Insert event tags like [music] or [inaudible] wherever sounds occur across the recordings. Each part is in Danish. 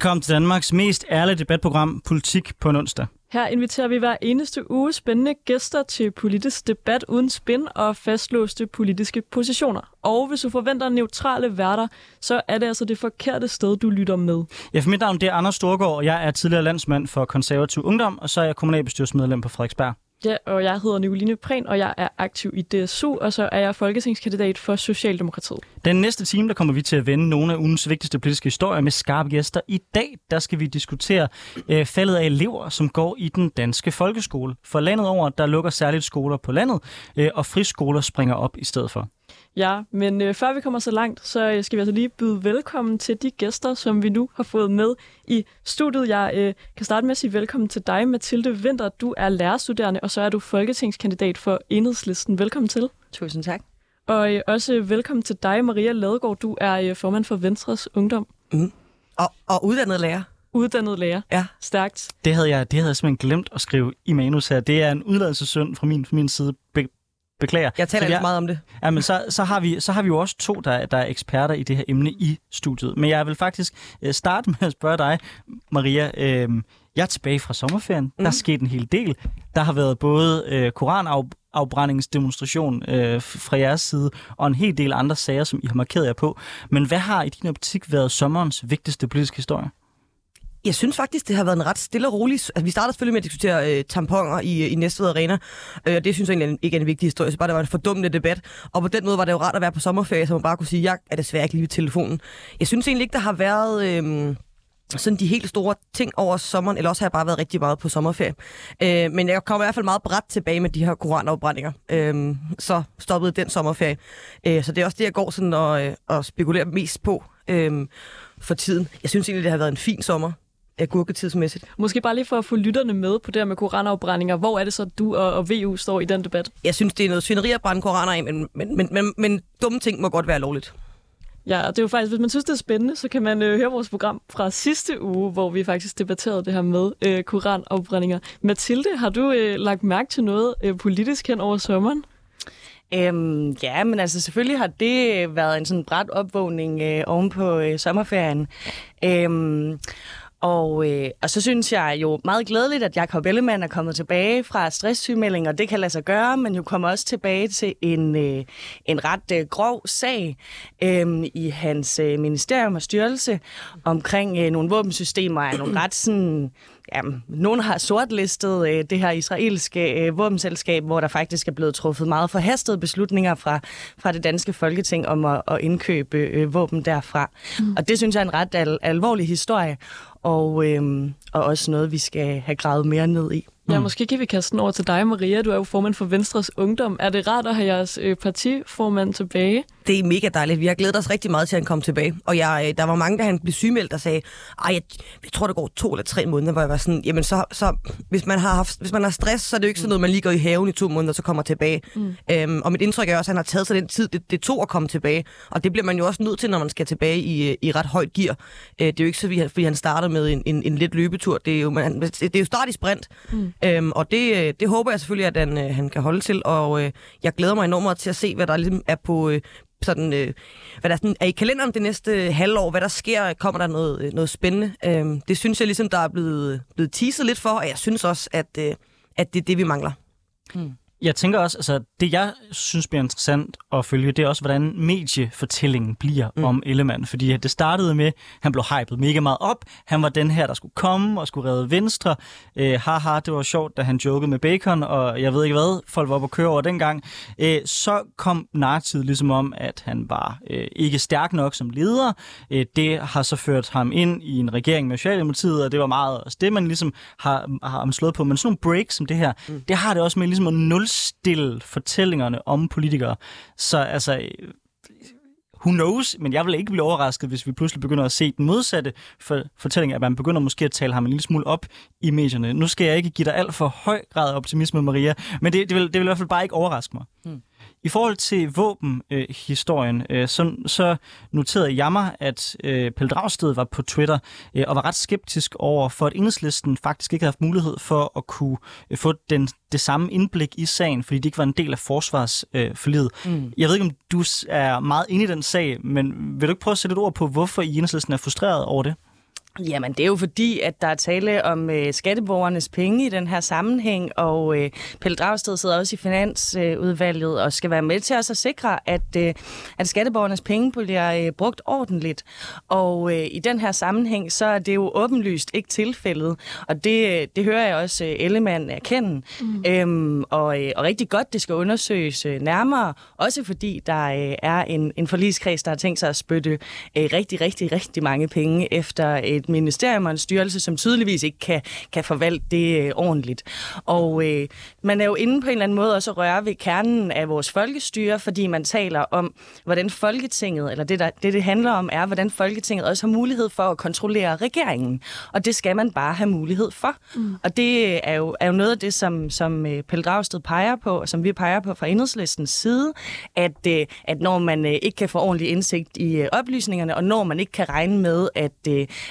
Velkommen til Danmarks mest ærlige debatprogram, Politik på en onsdag. Her inviterer vi hver eneste uge spændende gæster til politisk debat uden spin og fastlåste politiske positioner. Og hvis du forventer neutrale værter, så er det altså det forkerte sted, du lytter med. Ja, for mit navn det er Anders Storgård, og jeg er tidligere landsmand for konservativ ungdom, og så er jeg kommunalbestyrelsesmedlem på Frederiksberg. Ja, og jeg hedder Nicoline Prehn, og jeg er aktiv i DSU, og så er jeg folketingskandidat for Socialdemokratiet. Den næste time, der kommer vi til at vende nogle af ugens vigtigste politiske historier med skarpe gæster. I dag, der skal vi diskutere øh, faldet af elever, som går i den danske folkeskole. For landet over, der lukker særligt skoler på landet, øh, og friskoler springer op i stedet for. Ja, men øh, før vi kommer så langt, så øh, skal vi altså lige byde velkommen til de gæster, som vi nu har fået med i studiet. Jeg øh, kan starte med at sige velkommen til dig, Mathilde Winter. Du er lærerstuderende, og så er du folketingskandidat for Enhedslisten. Velkommen til. Tusind tak. Og øh, også velkommen til dig, Maria Ladegaard. Du er øh, formand for Venstres Ungdom. Mm. Og, og uddannet lærer. Uddannet lærer. Ja. Stærkt. Det havde, jeg, det havde jeg simpelthen glemt at skrive i manus her. Det er en udladelsessynd fra min, fra min side. Be- beklager. Jeg taler ikke meget om det. Ja, men så, så, har vi, så har vi jo også to, der, der er eksperter i det her emne i studiet. Men jeg vil faktisk øh, starte med at spørge dig, Maria. Øh, jeg er tilbage fra sommerferien. Mm. Der er sket en hel del. Der har været både øh, koranafbrændingsdemonstration øh, fra jeres side, og en hel del andre sager, som I har markeret jer på. Men hvad har i din optik været sommerens vigtigste politiske historie? Jeg synes faktisk, det har været en ret stille og rolig... Altså, vi startede selvfølgelig med at diskutere øh, tamponer i, øh, i Næstved Arena, øh, og det synes jeg egentlig ikke er en vigtig historie, så bare det var en fordummende debat. Og på den måde var det jo rart at være på sommerferie, så man bare kunne sige, jeg er desværre ikke lige ved telefonen. Jeg synes egentlig ikke, der har været... Øh, sådan de helt store ting over sommeren, eller også har jeg bare været rigtig meget på sommerferie. Øh, men jeg kommer i hvert fald meget bredt tilbage med de her koranafbrændinger. Øh, så stoppede den sommerferie. Øh, så det er også det, jeg går sådan og, øh, og spekulerer mest på øh, for tiden. Jeg synes egentlig, det har været en fin sommer agurketidsmæssigt. Måske bare lige for at få lytterne med på det her med koranafbrændinger. Hvor er det så, du og, og VU står i den debat? Jeg synes, det er noget svineri at brænde koraner af, men, men, men, men, men dumme ting må godt være lovligt. Ja, og det er jo faktisk, hvis man synes, det er spændende, så kan man øh, høre vores program fra sidste uge, hvor vi faktisk debatterede det her med øh, koranafbrændinger. Mathilde, har du øh, lagt mærke til noget øh, politisk hen over sommeren? Øhm, ja, men altså selvfølgelig har det været en sådan bræt opvågning øh, oven på øh, sommerferien. Øhm, og, øh, og så synes jeg jo meget glædeligt, at Jakob Ellemann er kommet tilbage fra stresssygemelding, og det kan lade sig gøre, men jo kommer også tilbage til en, øh, en ret øh, grov sag øh, i hans øh, ministerium og styrelse omkring øh, nogle våbensystemer af nogle ret sådan Jamen, nogen har sortlistet øh, det her israelske øh, våbenselskab, hvor der faktisk er blevet truffet meget forhastede beslutninger fra, fra det danske folketing om at, at indkøbe øh, våben derfra. Mm. Og det synes jeg er en ret al- alvorlig historie, og, øh, og også noget, vi skal have gravet mere ned i. Ja, mm. måske kan vi kaste den over til dig, Maria. Du er jo formand for Venstres Ungdom. Er det rart at have jeres øh, partiformand tilbage? Det er mega dejligt. Vi har glædet os rigtig meget til, at han kom tilbage. Og jeg, øh, der var mange, der han blev sygemeldt, der sagde, Ej, jeg, jeg tror, det går to eller tre måneder, hvor jeg var sådan, jamen så, så hvis, man har haft, hvis man har stress, så er det jo ikke sådan noget, man lige går i haven i to måneder, og så kommer tilbage. Mm. Øhm, og mit indtryk er også, at han har taget sig den tid, det, det tog at komme tilbage. Og det bliver man jo også nødt til, når man skal tilbage i, i ret højt gear. Øh, det er jo ikke så, fordi han starter med en, en, en lidt løbetur. Det er jo, man, det er jo start i sprint. Mm. Øhm, og det, øh, det håber jeg selvfølgelig, at han, øh, han kan holde til, og øh, jeg glæder mig enormt meget til at se, hvad der ligesom er på... Øh, sådan, øh, hvad der sådan, er i kalenderen det næste øh, halvår, hvad der sker, kommer der noget, øh, noget spændende. Øhm, det synes jeg ligesom, der er blevet, blevet teaset lidt for, og jeg synes også, at, øh, at det er det, vi mangler. Hmm. Jeg tænker også, altså det jeg synes bliver interessant at følge, det er også, hvordan mediefortællingen bliver mm. om Ellemann. Fordi det startede med, han blev hypet mega meget op. Han var den her, der skulle komme og skulle redde Venstre. Øh, haha, det var sjovt, da han jokede med bacon, og jeg ved ikke hvad, folk var på køre over dengang. Øh, så kom narrativet ligesom om, at han var øh, ikke stærk nok som leder. Øh, det har så ført ham ind i en regering med Socialdemokratiet, og det var meget også det, man ligesom har, har slået på. Men sådan nogle breaks som det her, mm. det har det også med ligesom at nul nulstille fortællingerne om politikere. Så altså, who knows, men jeg vil ikke blive overrasket, hvis vi pludselig begynder at se den modsatte for, fortælling, at man begynder måske at tale ham en lille smule op i medierne. Nu skal jeg ikke give dig alt for høj grad af optimisme, Maria, men det, det, vil, det vil i hvert fald bare ikke overraske mig. Hmm. I forhold til våbenhistorien, øh, øh, så, så noterede jeg mig, at øh, Pelle Dragsted var på Twitter øh, og var ret skeptisk over, for at enhedslisten faktisk ikke havde haft mulighed for at kunne øh, få den, det samme indblik i sagen, fordi de ikke var en del af forsvarsforlidet. Øh, mm. Jeg ved ikke, om du er meget inde i den sag, men vil du ikke prøve at sætte et ord på, hvorfor I enhedslisten er frustreret over det? Jamen, det er jo fordi, at der er tale om øh, skatteborgernes penge i den her sammenhæng, og øh, Pelle Dragsted sidder også i Finansudvalget øh, og skal være med til os at sikre, at, øh, at skatteborgernes penge bliver øh, brugt ordentligt. Og øh, i den her sammenhæng, så er det jo åbenlyst ikke tilfældet, og det, det hører jeg også øh, Ellemann erkende. Mm. Øhm, og, øh, og rigtig godt, det skal undersøges øh, nærmere, også fordi der øh, er en, en forligskreds, der har tænkt sig at spytte øh, rigtig, rigtig, rigtig mange penge efter et ministerium og en styrelse, som tydeligvis ikke kan, kan forvalte det øh, ordentligt. Og øh, man er jo inde på en eller anden måde også at røre ved kernen af vores folkestyre, fordi man taler om, hvordan Folketinget, eller det, der, det det handler om, er, hvordan Folketinget også har mulighed for at kontrollere regeringen. Og det skal man bare have mulighed for. Mm. Og det er jo, er jo noget af det, som, som øh, Pelle Dragsted peger på, og som vi peger på fra enhedslistens side, at, øh, at når man øh, ikke kan få ordentlig indsigt i oplysningerne, og når man ikke kan regne med, at,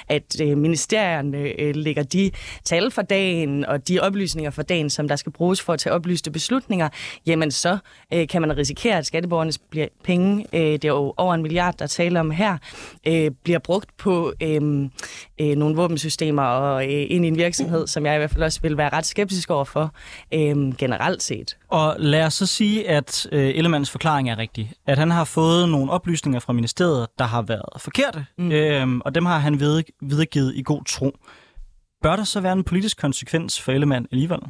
at at øh, ministerierne øh, lægger de tal for dagen og de oplysninger for dagen, som der skal bruges for at tage oplyste beslutninger, jamen så øh, kan man risikere, at skatteborgernes penge, øh, det er jo over en milliard, der taler om her, øh, bliver brugt på øh, øh, nogle våbensystemer og øh, ind i en virksomhed, som jeg i hvert fald også vil være ret skeptisk over for øh, generelt set. Og lad os så sige, at øh, forklaring er rigtig. At han har fået nogle oplysninger fra ministeriet, der har været forkerte, mm. øhm, og dem har han ved, videregivet i god tro. Bør der så være en politisk konsekvens for Ellemann alligevel?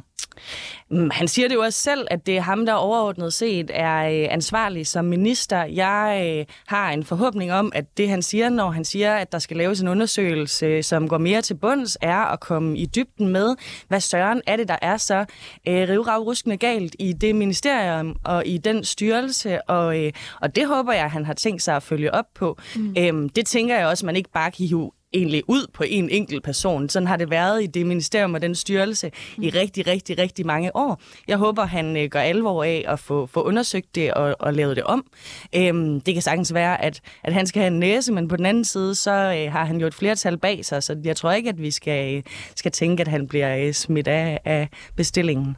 Mm, han siger det jo også selv, at det er ham, der overordnet set er øh, ansvarlig som minister. Jeg øh, har en forhåbning om, at det han siger, når han siger, at der skal laves en undersøgelse, som går mere til bunds, er at komme i dybden med, hvad søren er det, der er så øh, rivragruskende galt i det ministerium og i den styrelse, og, øh, og det håber jeg, at han har tænkt sig at følge op på. Mm. Øhm, det tænker jeg også, at man ikke bare kan hive egentlig ud på en enkelt person. Sådan har det været i det ministerium og den styrelse i mm. rigtig, rigtig, rigtig mange år. Jeg håber, han øh, gør alvor af at få, få undersøgt det og, og lavet det om. Øhm, det kan sagtens være, at, at han skal have en næse, men på den anden side, så øh, har han jo et flertal bag sig, så jeg tror ikke, at vi skal, øh, skal tænke, at han bliver øh, smidt af, af bestillingen.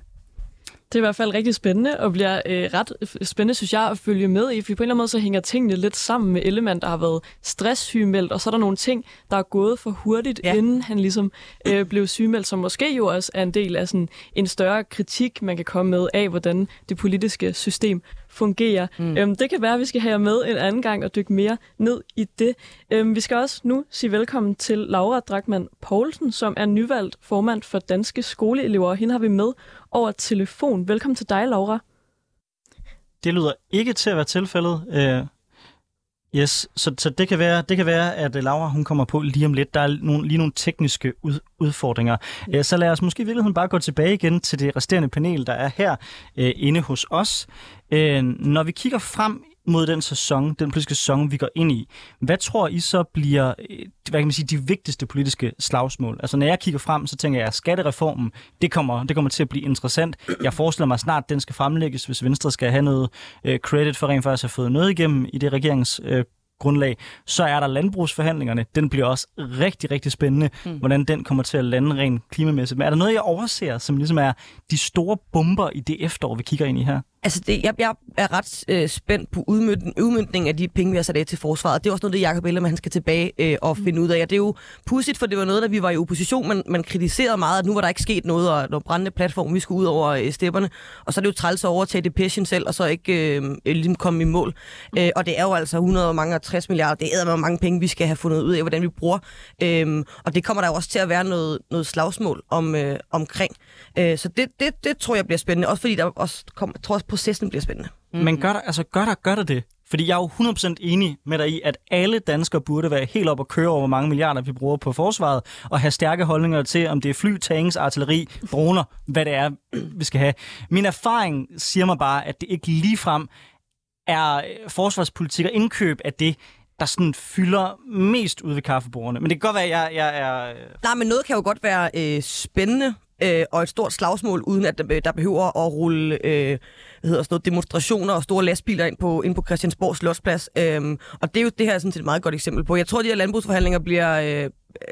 Det er i hvert fald rigtig spændende, og bliver øh, ret spændende, synes jeg, at følge med i, fordi på en eller anden måde så hænger tingene lidt sammen med Element, der har været stresssygemeldt, og så er der nogle ting, der er gået for hurtigt, ja. inden han ligesom øh, blev sygemeldt, som måske jo også er en del af sådan en større kritik, man kan komme med af, hvordan det politiske system fungerer. Mm. Øhm, det kan være, at vi skal have jer med en anden gang og dykke mere ned i det. Øhm, vi skal også nu sige velkommen til Laura Drakman Poulsen, som er nyvalgt formand for Danske Skoleelever. Hende har vi med over telefon. Velkommen til dig, Laura. Det lyder ikke til at være tilfældet. Uh, yes, så, så det, kan være, det kan være, at Laura hun kommer på lige om lidt. Der er nogle, lige nogle tekniske ud, udfordringer. Ja. Uh, så lad os måske i virkeligheden bare gå tilbage igen til det resterende panel, der er her uh, inde hos os. Uh, når vi kigger frem mod den sæson, den politiske sæson, vi går ind i. Hvad tror I så bliver øh, hvad kan man sige, de vigtigste politiske slagsmål? Altså når jeg kigger frem, så tænker jeg, at skattereformen, det kommer, det kommer til at blive interessant. Jeg forestiller mig snart, at den skal fremlægges, hvis Venstre skal have noget uh, credit for rent faktisk at have fået noget igennem i det regerings uh, grundlag. Så er der landbrugsforhandlingerne. Den bliver også rigtig, rigtig spændende, mm. hvordan den kommer til at lande rent klimamæssigt. Men er der noget, jeg overser, som ligesom er de store bomber i det efterår, vi kigger ind i her? Altså, det, jeg, jeg er ret øh, spændt på udmyndningen af de penge, vi har sat af til forsvaret. Det er også noget, det Jacob Ellemann han skal tilbage øh, og finde ud af. Og det er jo pudsigt, for det var noget, da vi var i opposition, man, man kritiserede meget, at nu var der ikke sket noget, og noget brændende platform, vi skulle ud over øh, stepperne. Og så er det jo træls at overtage det passion selv, og så ikke øh, ligesom komme i mål. Øh, og det er jo altså 100 og mange 60 milliarder. Det er med mange penge, vi skal have fundet ud af, hvordan vi bruger. Øh, og det kommer der jo også til at være noget, noget slagsmål om, øh, omkring. Øh, så det, det, det tror jeg bliver spændende, også fordi der også kommer, tror også, processen bliver spændende. Mm-hmm. Men gør der, altså, gør, der, gør der det? Fordi jeg er jo 100% enig med dig i, at alle danskere burde være helt op og køre over, hvor mange milliarder vi bruger på forsvaret, og have stærke holdninger til, om det er fly, tanks, artilleri, droner, hvad det er, [clears throat] vi skal have. Min erfaring siger mig bare, at det ikke ligefrem er forsvarspolitik og indkøb af det, der sådan fylder mest ud ved kaffebordene. Men det kan godt være, at jeg, jeg er... Nej, men noget kan jo godt være øh, spændende øh, og et stort slagsmål, uden at der, der behøver at rulle øh, hvad hedder sådan noget, demonstrationer og store lastbiler ind på, ind på Christiansborg Slottsplads. Øh, og det er jo det her er sådan et meget godt eksempel på. Jeg tror, at de her landbrugsforhandlinger bliver... Øh,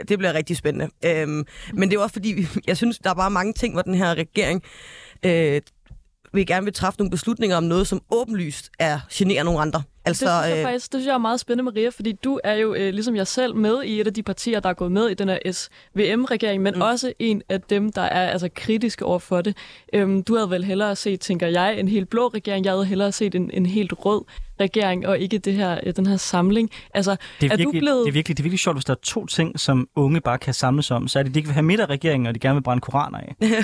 det bliver rigtig spændende. Øhm, men det er også fordi, [laughs] jeg synes, der er bare mange ting, hvor den her regering øh, vil gerne vil træffe nogle beslutninger om noget, som åbenlyst er generer nogle andre. Altså, det, synes jeg øh, faktisk, det synes jeg er meget spændende, Maria, fordi du er jo, øh, ligesom jeg selv, med i et af de partier, der er gået med i den her SVM-regering, men mm. også en af dem, der er altså kritiske over for det. Øhm, du havde vel hellere set, tænker jeg, en helt blå regering. Jeg havde hellere set en, en helt rød regering, og ikke det her, øh, den her samling. Altså, Det er, er du virkelig, blevet... det, er virkelig, det er virkelig sjovt, hvis der er to ting, som unge bare kan samles om. Så er det, at de ikke vil have midterregeringen, og de gerne vil brænde koraner af. [laughs] Jamen,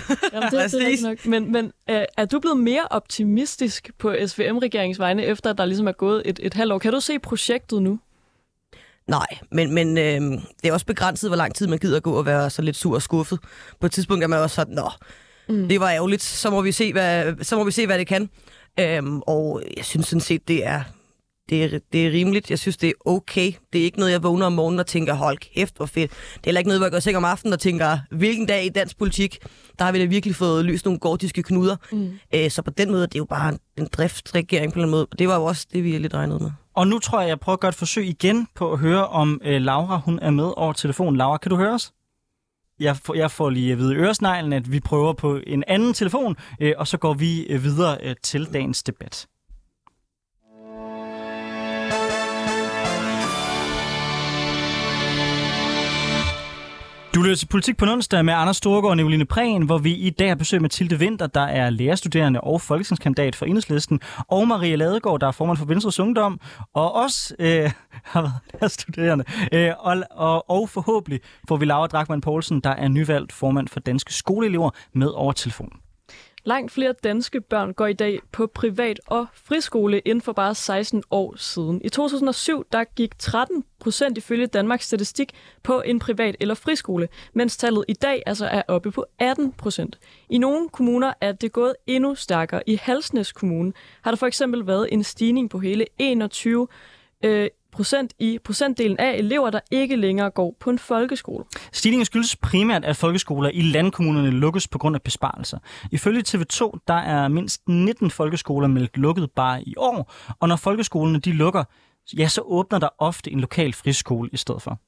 det, det er nok. Men, men øh, er du blevet mere optimistisk på SVM-regeringens vegne, efter at der ligesom er gået et, et halvt år? Kan du se projektet nu? Nej, men, men øh, det er også begrænset, hvor lang tid man gider gå og være så lidt sur og skuffet. På et tidspunkt er man også sådan, nå, mm. det var ærgerligt, så må vi se, hvad, så må vi se, hvad det kan. Øhm, og jeg synes sådan set, det er, det, er, det er rimeligt. Jeg synes, det er okay. Det er ikke noget, jeg vågner om morgenen og tænker, hold kæft, hvor fedt. Det er heller ikke noget, hvor jeg går seng om aftenen og tænker, hvilken dag i dansk politik, der har vi da virkelig fået løst nogle gordiske knuder. Mm. Øh, så på den måde, det er jo bare en, en driftsregering på en måde. Det var jo også det, vi lidt regnede med. Og nu tror jeg, jeg prøver at gøre et forsøg igen på at høre, om øh, Laura hun er med over telefonen. Laura, kan du høre os? Jeg får, jeg får lige at vide i øresneglen, at vi prøver på en anden telefon, øh, og så går vi øh, videre øh, til dagens debat. Du lytter til Politik på onsdag med Anders Storgård og Nicoline Prehn, hvor vi i dag har besøg med Tilde Vinter, der er lærerstuderende og folketingskandidat for Enhedslisten, og Maria Ladegaard, der er formand for Venstres Ungdom, og også øh, [laughs] har været lærerstuderende. Øh, og, og, og forhåbentlig får vi Laura Drachmann Poulsen, der er nyvalgt formand for Danske Skoleelever, med over telefonen. Langt flere danske børn går i dag på privat og friskole inden for bare 16 år siden. I 2007 der gik 13 procent ifølge Danmarks Statistik på en privat eller friskole, mens tallet i dag altså er oppe på 18 procent. I nogle kommuner er det gået endnu stærkere. I Halsnæs Kommune har der for eksempel været en stigning på hele 21 øh, procent i procentdelen af elever, der ikke længere går på en folkeskole. Stigningen skyldes primært, at folkeskoler i landkommunerne lukkes på grund af besparelser. Ifølge TV2, der er mindst 19 folkeskoler meldt lukket bare i år, og når folkeskolerne de lukker, ja, så åbner der ofte en lokal friskole i stedet for.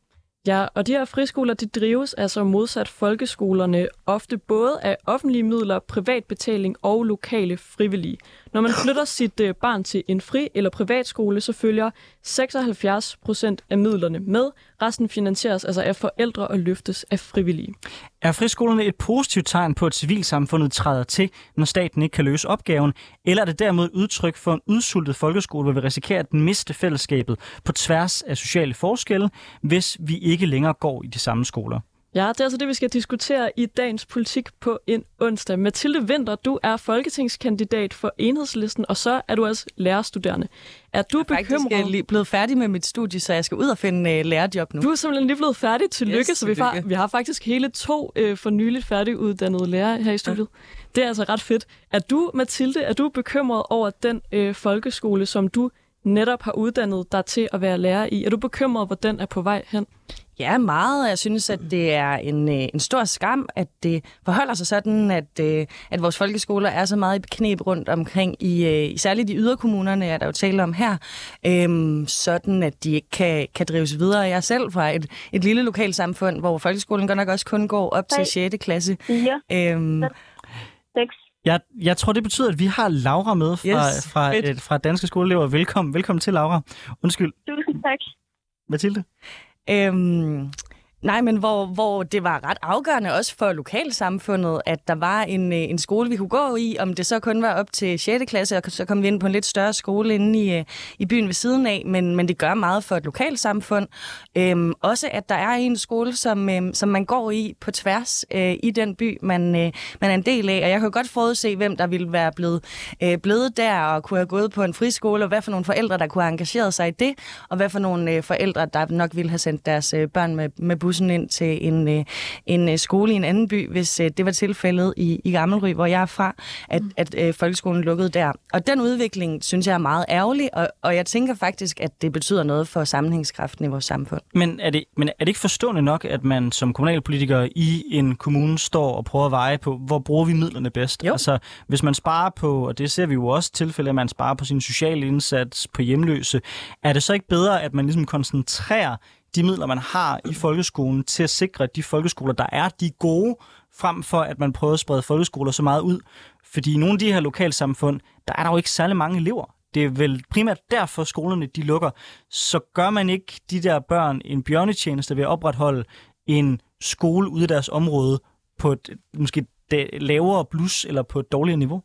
Ja, og de her friskoler, de drives altså modsat folkeskolerne ofte både af offentlige midler, privatbetaling og lokale frivillige. Når man flytter sit øh, barn til en fri- eller privatskole, så følger 76 procent af midlerne med. Resten finansieres altså af forældre og løftes af frivillige. Er friskolerne et positivt tegn på, at civilsamfundet træder til, når staten ikke kan løse opgaven, eller er det derimod et udtryk for en udsultet folkeskole, hvor vi risikerer at miste fællesskabet på tværs af sociale forskelle, hvis vi ikke længere går i de samme skoler? Ja, det er altså det, vi skal diskutere i dagens politik på en onsdag. Mathilde Winter, du er folketingskandidat for Enhedslisten, og så er du også lærerstuderende. Er du Faktisk er jeg bekymret? lige blevet færdig med mit studie, så jeg skal ud og finde uh, lærerjob nu. Du er simpelthen lige blevet færdig. Tillykke. Yes, så vi, har, vi har faktisk hele to øh, for nyligt færdiguddannede lærere her i studiet. Det er altså ret fedt. Er du, Mathilde, er du bekymret over den øh, folkeskole, som du netop har uddannet dig til at være lærer i? Er du bekymret, hvor den er på vej hen? Ja, meget. Jeg synes, at det er en, øh, en stor skam, at det forholder sig sådan, at, øh, at vores folkeskoler er så meget i knæb rundt omkring, i, øh, i særligt i yderkommunerne, er der jo tale om her, øhm, sådan at de ikke kan, kan drives videre. Jeg er selv fra et, et lille lokalsamfund, hvor folkeskolen godt nok også kun går op Hej. til 6. klasse. Fire, Øhm, seks. Jeg, jeg tror, det betyder, at vi har Laura med fra, Yes, fra, et, fra Danske Skoleelever. Velkommen, velkommen til, Laura. Undskyld, Tusind tak. Mathilde. Øhm, nej, men hvor, hvor det var ret afgørende også for lokalsamfundet, at der var en, øh, en skole, vi kunne gå i, om det så kun var op til 6. klasse, og så kom vi ind på en lidt større skole inde i, øh, i byen ved siden af, men, men det gør meget for et lokalsamfund. Øhm, også at der er en skole, som, øhm, som man går i på tværs øh, i den by, man, øh, man er en del af, og jeg kan godt forudse, hvem der ville være blevet, øh, blevet der, og kunne have gået på en friskole, og hvad for nogle forældre, der kunne have engageret sig i det, og hvad for nogle øh, forældre, der nok ville have sendt deres øh, børn med, med bussen ind til en, øh, en øh, skole i en anden by, hvis øh, det var tilfældet i, i Gammelry, hvor jeg er fra, at, at øh, folkeskolen lukkede der. Og den udvikling, synes jeg er meget ærgerlig, og, og jeg tænker faktisk, at det betyder noget for sammenhængskraften i vores samfund. Men er, det, men er det ikke forstående nok, at man som kommunalpolitiker i en kommune står og prøver at veje på, hvor bruger vi midlerne bedst? Jo. Altså, hvis man sparer på, og det ser vi jo også tilfælde, at man sparer på sin sociale indsats, på hjemløse, er det så ikke bedre, at man ligesom koncentrerer de midler, man har i folkeskolen, til at sikre, at de folkeskoler, der er, de er gode, frem for at man prøver at sprede folkeskoler så meget ud? Fordi i nogle af de her lokalsamfund, der er der jo ikke særlig mange elever. det er vel primært derfor, skolerne de lukker, så gør man ikke de der børn en bjørnetjeneste ved at opretholde en skole ude i deres område på et måske lavere plus eller på et dårligere niveau?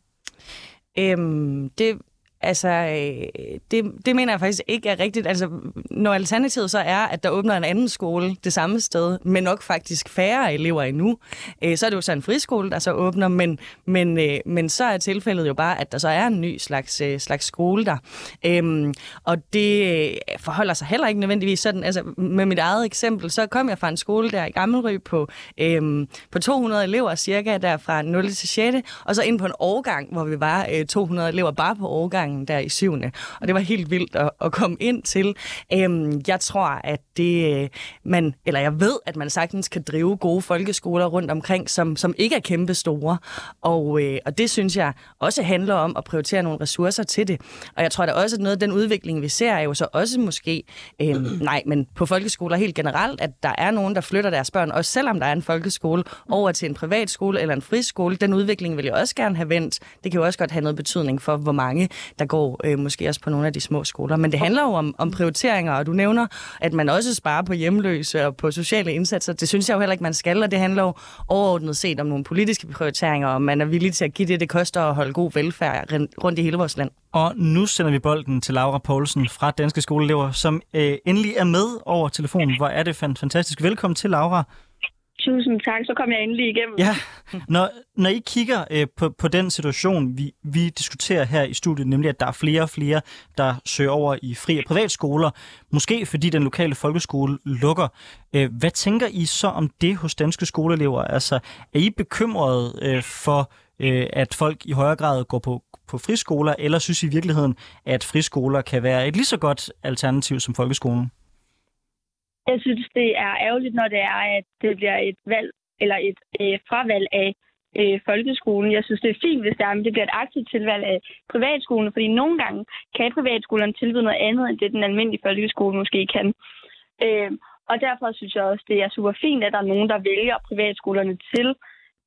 Øhm, det Altså, øh, det, det mener jeg faktisk ikke er rigtigt. Altså, når alternativet så er, at der åbner en anden skole det samme sted, men nok faktisk færre elever endnu, øh, så er det jo så en friskole, der så åbner, men, men, øh, men så er tilfældet jo bare, at der så er en ny slags, øh, slags skole der. Øhm, og det øh, forholder sig heller ikke nødvendigvis sådan. Altså, med mit eget eksempel, så kom jeg fra en skole der i Gammelry på, øhm, på 200 elever cirka, der fra 0 til 6. Og så ind på en årgang, hvor vi var øh, 200 elever bare på årgangen årgangen der i syvende. Og det var helt vildt at, at komme ind til. Øhm, jeg tror, at det øh, man, eller jeg ved, at man sagtens kan drive gode folkeskoler rundt omkring, som, som ikke er kæmpe store. Og, øh, og det synes jeg også handler om at prioritere nogle ressourcer til det. Og jeg tror da også, at noget af den udvikling, vi ser, er jo så også måske, øh, [clears throat] nej, men på folkeskoler helt generelt, at der er nogen, der flytter deres børn, også selvom der er en folkeskole, over til en privatskole eller en friskole. Den udvikling vil jeg også gerne have vendt. Det kan jo også godt have noget betydning for, hvor mange, der går øh, måske også på nogle af de små skoler. Men det handler jo om, om prioriteringer, og du nævner, at man også sparer på hjemløse og på sociale indsatser. Det synes jeg jo heller ikke, man skal, og det handler jo overordnet set om nogle politiske prioriteringer, og man er villig til at give det, det koster at holde god velfærd rundt i hele vores land. Og nu sender vi bolden til Laura Poulsen fra Danske Skoleelever, som øh, endelig er med over telefonen. Hvor er det fantastisk. Velkommen til, Laura. Tusind tak, så kom jeg endelig igennem. Ja, når, når I kigger øh, på, på den situation, vi, vi diskuterer her i studiet, nemlig at der er flere og flere, der søger over i fri- og privatskoler, måske fordi den lokale folkeskole lukker. Øh, hvad tænker I så om det hos danske skoleelever? Altså, er I bekymrede øh, for, øh, at folk i højere grad går på, på friskoler, eller synes I i virkeligheden, at friskoler kan være et lige så godt alternativ som folkeskolen? Jeg synes, det er ærgerligt, når det er, at det bliver et valg eller et øh, fravalg af øh, folkeskolen. Jeg synes, det er fint, hvis det, er, det bliver et aktivt tilvalg af privatskolen, fordi nogle gange kan privatskolerne tilbyde noget andet, end det den almindelige folkeskole måske kan. Øh, og derfor synes jeg også, det er super fint, at der er nogen, der vælger privatskolerne til.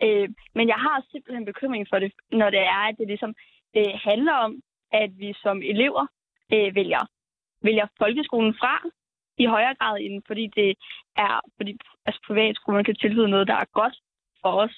Øh, men jeg har simpelthen bekymring for det, når det er, at det ligesom øh, handler om, at vi som elever øh, vælger, vælger folkeskolen fra, i højere grad, end fordi det er, fordi altså, privatskolerne kan tilbyde noget, der er godt for os.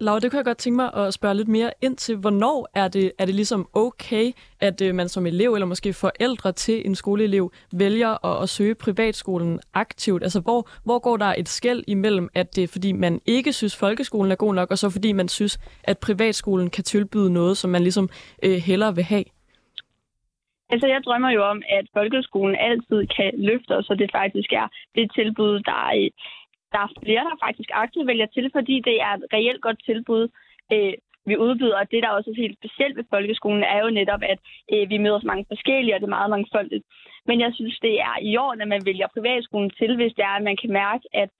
Laura, det kunne jeg godt tænke mig at spørge lidt mere ind til. Hvornår er det, er det ligesom okay, at øh, man som elev eller måske forældre til en skoleelev vælger at, at søge privatskolen aktivt? Altså, hvor, hvor går der et skæld imellem, at det er fordi, man ikke synes, folkeskolen er god nok, og så fordi man synes, at privatskolen kan tilbyde noget, som man ligesom øh, hellere vil have? Altså, jeg drømmer jo om, at folkeskolen altid kan løfte os, og det faktisk er det tilbud, der er, der er flere, der faktisk aktivt vælger til, fordi det er et reelt godt tilbud, øh, vi udbyder. Og det, der også er helt specielt ved folkeskolen, er jo netop, at øh, vi møder så mange forskellige, og det er meget mangfoldigt. Men jeg synes, det er i år, når man vælger privatskolen til, hvis det er, at man kan mærke, at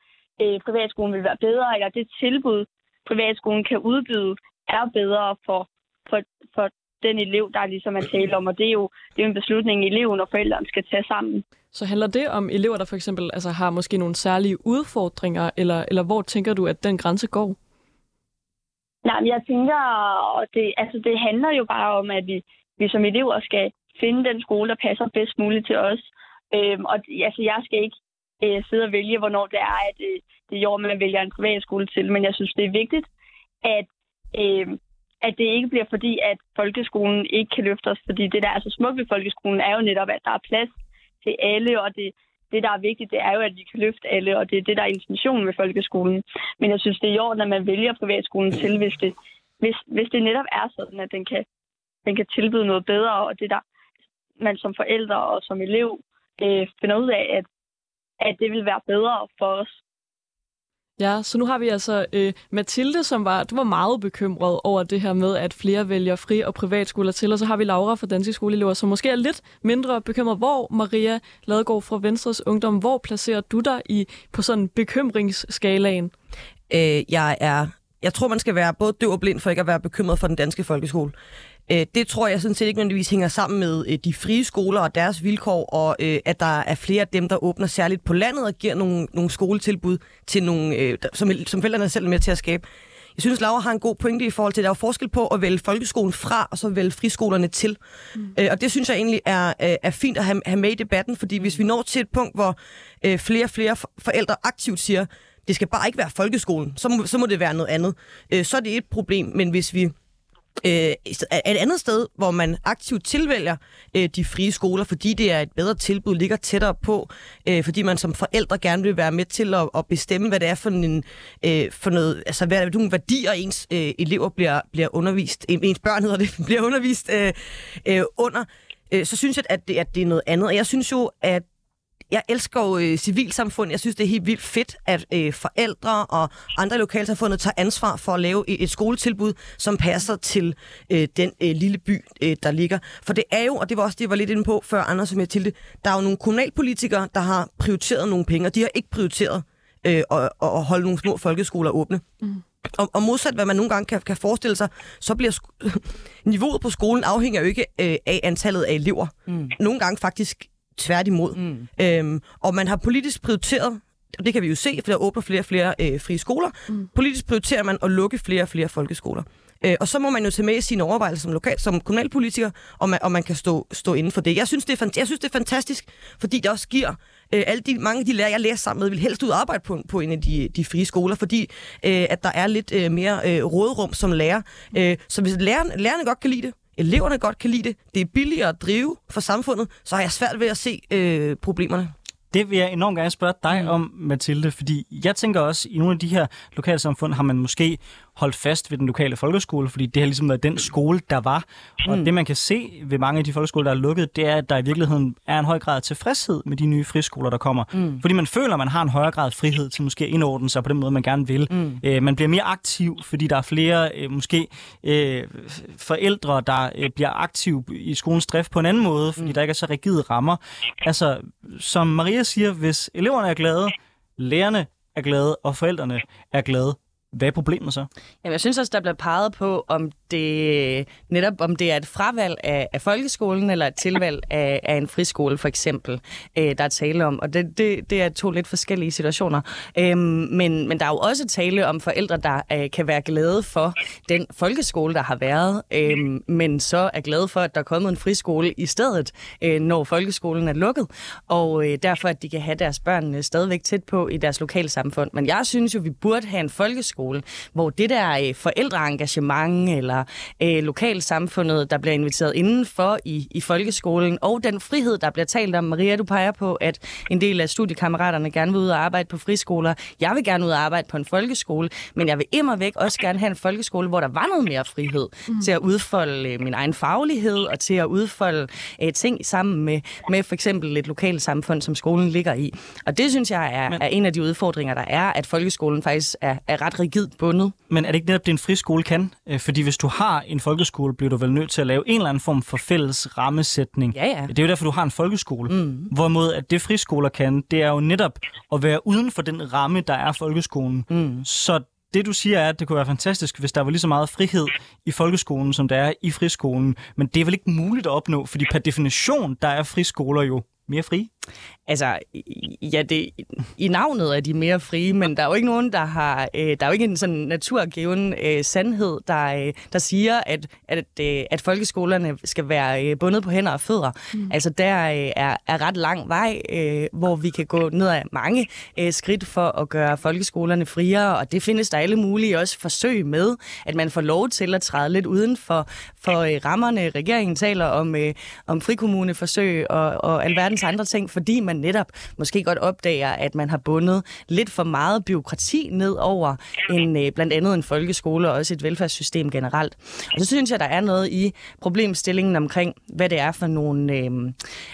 øh, privatskolen vil være bedre, eller det tilbud, privatskolen kan udbyde, er bedre for, for, for den elev, der ligesom er tale om, og det er jo det er en beslutning, eleven og forældrene skal tage sammen. Så handler det om elever, der for eksempel altså, har måske nogle særlige udfordringer, eller, eller hvor tænker du, at den grænse går? Nej, men jeg tænker, at det, altså, det handler jo bare om, at vi, vi som elever skal finde den skole, der passer bedst muligt til os. Øhm, og altså, jeg skal ikke øh, sidde og vælge, hvornår det er, at øh, det er år, man vælger en privatskole til, men jeg synes, det er vigtigt, at øh, at det ikke bliver fordi, at folkeskolen ikke kan løfte os. Fordi det, der er så smukt ved folkeskolen, er jo netop, at der er plads til alle, og det, det, der er vigtigt, det er jo, at vi kan løfte alle, og det er det, der er intentionen med folkeskolen. Men jeg synes, det er i orden, at man vælger privatskolen til, hvis det, hvis, hvis det netop er sådan, at den kan, den kan tilbyde noget bedre, og det der man som forældre og som elev øh, finder ud af, at, at det vil være bedre for os. Ja, så nu har vi altså øh, Mathilde, som var, du var meget bekymret over det her med, at flere vælger fri- og privatskoler til, og så har vi Laura fra Danske Skoleelever, som måske er lidt mindre bekymret. Hvor, Maria Ladegaard fra Venstres Ungdom, hvor placerer du dig i på sådan bekymringsskalaen? Øh, jeg er jeg tror, man skal være både døv og blind for ikke at være bekymret for den danske folkeskole. Øh, det tror jeg sådan set ikke nødvendigvis hænger sammen med øh, de frie skoler og deres vilkår, og øh, at der er flere af dem, der åbner særligt på landet og giver nogle, nogle skoletilbud, til nogle, som, som forældrene selv er med til at skabe. jeg synes, Laura har en god pointe i forhold til, at der er forskel på at vælge folkeskolen fra, og så vælge friskolerne til. Mm. Øh, og det synes jeg egentlig er, øh, er fint at have, have med i debatten, fordi hvis vi når til et punkt, hvor øh, flere og flere forældre aktivt siger, det skal bare ikke være folkeskolen, så må, så må det være noget andet, øh, så er det et problem. Men hvis vi øh, et andet sted, hvor man aktivt tilvælger øh, de frie skoler, fordi det er et bedre tilbud, ligger tættere på, øh, fordi man som forældre gerne vil være med til at, at bestemme, hvad det er for, en, øh, for noget, altså hvad nogle værdier ens øh, elever bliver, bliver undervist, ens børn hedder det, [laughs] bliver undervist øh, øh, under, øh, så synes jeg, at det, at det er noget andet. Og jeg synes jo, at jeg elsker jo øh, civilsamfund. Jeg synes, det er helt vildt fedt, at øh, forældre og andre lokalsamfundet tager ansvar for at lave et, et skoletilbud, som passer til øh, den øh, lille by, øh, der ligger. For det er jo, og det var også det, jeg var lidt inde på før, Anders som jeg til det, der er jo nogle kommunalpolitikere, der har prioriteret nogle penge, og de har ikke prioriteret øh, at, at holde nogle små folkeskoler åbne. Mm. Og, og modsat hvad man nogle gange kan, kan forestille sig, så bliver [laughs] niveauet på skolen afhænger jo ikke øh, af antallet af elever. Mm. Nogle gange faktisk tværtimod. Mm. Øhm, og man har politisk prioriteret, og det kan vi jo se, for der åbner flere og flere øh, frie skoler. Mm. Politisk prioriterer man at lukke flere og flere folkeskoler. Øh, og så må man jo tage med i sine overvejelser som, lokal, som kommunalpolitiker, og man, og man kan stå, stå inden for det. Jeg synes, det er, jeg synes, det er fantastisk, fordi det også giver øh, alle de, mange af de lærere, jeg læser sammen med, vil helst ud og arbejde på, på en af de, de frie skoler, fordi øh, at der er lidt øh, mere øh, rådrum som lærer. Øh, så hvis lærerne, lærerne godt kan lide det, eleverne godt kan lide det, det er billigere at drive for samfundet, så har jeg svært ved at se øh, problemerne. Det vil jeg enormt gerne spørge dig mm. om, Mathilde, fordi jeg tænker også, i nogle af de her lokalsamfund har man måske holdt fast ved den lokale folkeskole, fordi det har ligesom været den skole, der var. Og mm. det, man kan se ved mange af de folkeskoler, der er lukket, det er, at der i virkeligheden er en høj grad af tilfredshed med de nye friskoler, der kommer. Mm. Fordi man føler, at man har en højere grad af frihed til måske at indordne sig på den måde, man gerne vil. Mm. Øh, man bliver mere aktiv, fordi der er flere øh, måske øh, forældre, der øh, bliver aktiv i skolens drift på en anden måde, fordi mm. der ikke er så rigide rammer. Altså, som Maria siger, hvis eleverne er glade, lærerne er glade, og forældrene er glade, hvad er problemet så? Jamen, jeg synes også, der bliver peget på, om det netop om det er et fravalg af, af folkeskolen eller et tilvalg af, af en friskole, for eksempel, øh, der er tale om. Og det, det, det er to lidt forskellige situationer. Øhm, men, men der er jo også tale om forældre, der øh, kan være glade for den folkeskole, der har været, øh, men så er glade for, at der er kommet en friskole i stedet, øh, når folkeskolen er lukket, og øh, derfor, at de kan have deres børn øh, stadigvæk tæt på i deres lokalsamfund. Men jeg synes jo, vi burde have en folkeskole, hvor det der øh, forældreengagement eller øh, lokalsamfundet, der bliver inviteret indenfor i, i folkeskolen, og den frihed, der bliver talt om. Maria, du peger på, at en del af studiekammeraterne gerne vil ud og arbejde på friskoler. Jeg vil gerne ud og arbejde på en folkeskole, men jeg vil immer væk også gerne have en folkeskole, hvor der var noget mere frihed mm. til at udfolde øh, min egen faglighed og til at udfolde øh, ting sammen med, med for eksempel et lokalsamfund, som skolen ligger i. Og det synes jeg er, men, er en af de udfordringer, der er, at folkeskolen faktisk er, er ret rigidt bundet. Men er det ikke netop det, en friskole kan? Øh, fordi hvis du har en folkeskole, bliver du vel nødt til at lave en eller anden form for fælles rammesætning. Ja, ja. Det er jo derfor, du har en folkeskole. Mm. Hvorimod at det friskoler kan, det er jo netop at være uden for den ramme, der er folkeskolen. Mm. Så det du siger er, at det kunne være fantastisk, hvis der var lige så meget frihed i folkeskolen, som der er i friskolen. Men det er vel ikke muligt at opnå, fordi per definition, der er friskoler jo mere frie. Altså, ja, det, i navnet er de mere frie, men der er jo ikke nogen, der har, øh, der er jo ikke en sådan naturgiven øh, sandhed, der, øh, der siger, at, at, øh, at folkeskolerne skal være øh, bundet på hænder og fødder. Mm. Altså, der øh, er, er ret lang vej, øh, hvor vi kan gå ned ad mange øh, skridt for at gøre folkeskolerne friere, og det findes der alle mulige også forsøg med, at man får lov til at træde lidt uden for, for øh, rammerne. Regeringen taler om, øh, om frikommuneforsøg og, og alverdens andre ting, fordi man netop måske godt opdager, at man har bundet lidt for meget byråkrati ned over en, øh, blandt andet en folkeskole og også et velfærdssystem generelt. Og så synes jeg, der er noget i problemstillingen omkring, hvad det er for nogle øh,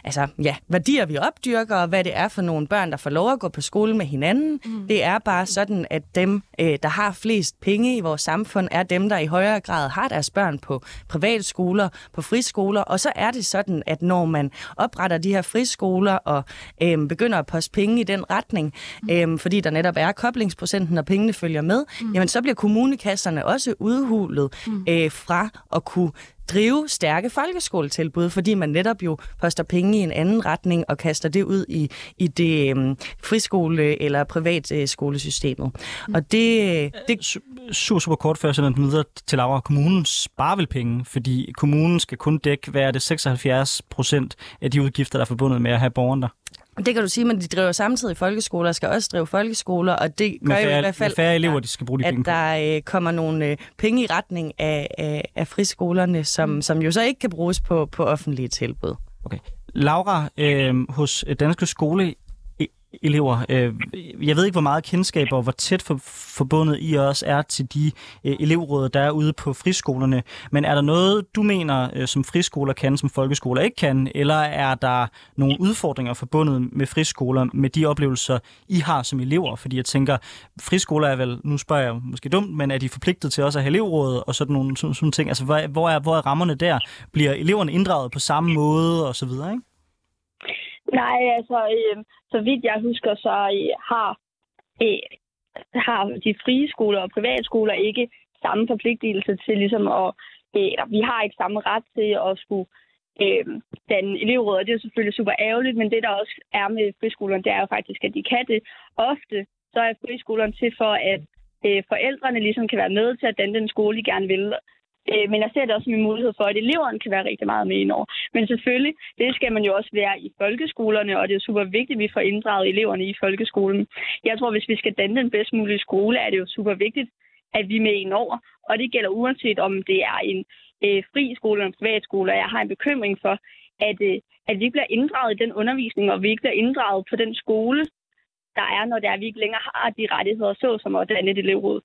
altså, ja, værdier, vi opdyrker, og hvad det er for nogle børn, der får lov at gå på skole med hinanden. Mm. Det er bare sådan, at dem, øh, der har flest penge i vores samfund, er dem, der i højere grad har deres børn på private skoler, på friskoler, og så er det sådan, at når man opretter de her friskoler og øh, begynder at poste penge i den retning, øh, fordi der netop er koblingsprocenten, og pengene følger med, mm. jamen så bliver kommunekasserne også udhulet mm. øh, fra at kunne drive stærke folkeskoletilbud, fordi man netop jo poster penge i en anden retning og kaster det ud i, i det øhm, friskole- eller privatskolesystemet. Mm. Og det, det... Super, super kort før jeg sender den videre til Laura. Kommunen sparer vel penge, fordi kommunen skal kun dække, hvad er det, 76 procent af de udgifter, der er forbundet med at have borgeren der. Det kan du sige, men de driver samtidig folkeskoler, skal også drive folkeskoler, og det gør færre, jo i hvert fald, færre elever, de skal bruge de at penge på. der øh, kommer nogle øh, penge i retning af, af, af friskolerne, som, mm. som jo så ikke kan bruges på, på offentlige tilbud. Okay. Laura, øh, hos Danske Skole elever. Øh, jeg ved ikke, hvor meget kendskab og hvor tæt for, forbundet I også er til de øh, elevråd, der er ude på friskolerne. Men er der noget, du mener, øh, som friskoler kan, som folkeskoler ikke kan? Eller er der nogle udfordringer forbundet med friskoler, med de oplevelser, I har som elever? Fordi jeg tænker, friskoler er vel, nu spørger jeg måske dumt, men er de forpligtet til også at have elevråd og sådan nogle sådan, sådan ting? Altså, hvor er, hvor er rammerne der? Bliver eleverne inddraget på samme måde og så videre, ikke? Nej, altså, øh, så vidt jeg husker, så øh, har, øh, har de frie skoler og privatskoler ikke samme forpligtelse til ligesom at, øh, vi har ikke samme ret til at skulle øh, danne elevråd, og det er selvfølgelig super ærgerligt, men det der også er med friskolerne, det er jo faktisk, at de kan det. Ofte så er friskolerne til for, at øh, forældrene ligesom kan være med til at danne den skole, de gerne vil. Øh, men jeg ser det også som en mulighed for, at eleverne kan være rigtig meget med indover. Men selvfølgelig, det skal man jo også være i folkeskolerne, og det er super vigtigt, at vi får inddraget eleverne i folkeskolen. Jeg tror, hvis vi skal danne den bedst mulige skole, er det jo super vigtigt, at vi er med indover. Og det gælder uanset om det er en øh, fri skole eller en privat skole, og jeg har en bekymring for, at, øh, at vi bliver inddraget i den undervisning, og vi ikke bliver inddraget på den skole, der er, når det er, at vi ikke længere har de rettigheder, såsom at danne et elevråd.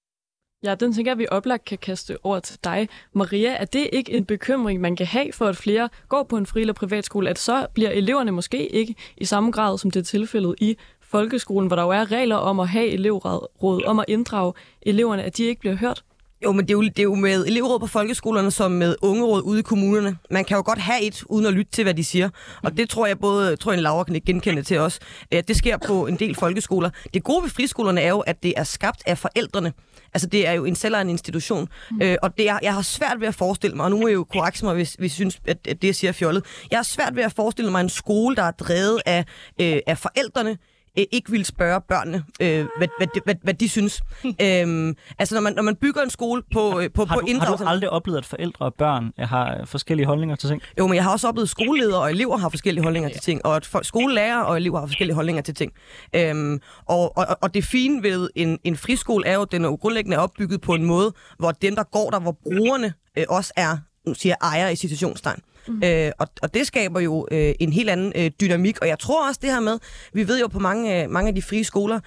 Ja, den tænker jeg, at vi oplagt kan kaste over til dig. Maria, er det ikke en bekymring, man kan have for, at flere går på en fri- eller privatskole, at så bliver eleverne måske ikke i samme grad, som det er tilfældet i folkeskolen, hvor der jo er regler om at have elevråd, om at inddrage eleverne, at de ikke bliver hørt? Jo, men det er jo, det er jo med elevråd på folkeskolerne som med ungeråd ude i kommunerne. Man kan jo godt have et, uden at lytte til, hvad de siger. Og det tror jeg både, tror jeg, en Laura kan ikke genkende til os. Det sker på en del folkeskoler. Det gode ved friskolerne er jo, at det er skabt af forældrene. Altså, det er jo en selvejende institution. Mm. Øh, og det er, jeg har svært ved at forestille mig, og nu er jeg jo korrekt mig, hvis vi synes, at, at det, jeg siger er fjollet. Jeg har svært ved at forestille mig en skole, der er drevet af, øh, af forældrene, øh, ikke vil spørge børnene, øh, hvad, hvad, hvad, hvad de synes. [laughs] øhm, altså, når man, når man bygger en skole på, øh, på, har, på du, har du aldrig oplevet, at forældre og børn har forskellige holdninger til ting? Jo, men jeg har også oplevet, at skoleledere og elever har forskellige holdninger til ting, og at skolelærer og elever har forskellige holdninger til ting. Øhm, og, og, og det fine ved en, en friskole er jo, at den er grundlæggende opbygget på en måde, hvor dem, der går der, hvor brugerne øh, også er, nu siger ejer i situationstegn. Mm. Øh, og, og det skaber jo øh, en helt anden øh, dynamik, og jeg tror også det her med, vi ved jo på mange, øh, mange af de frie skoler,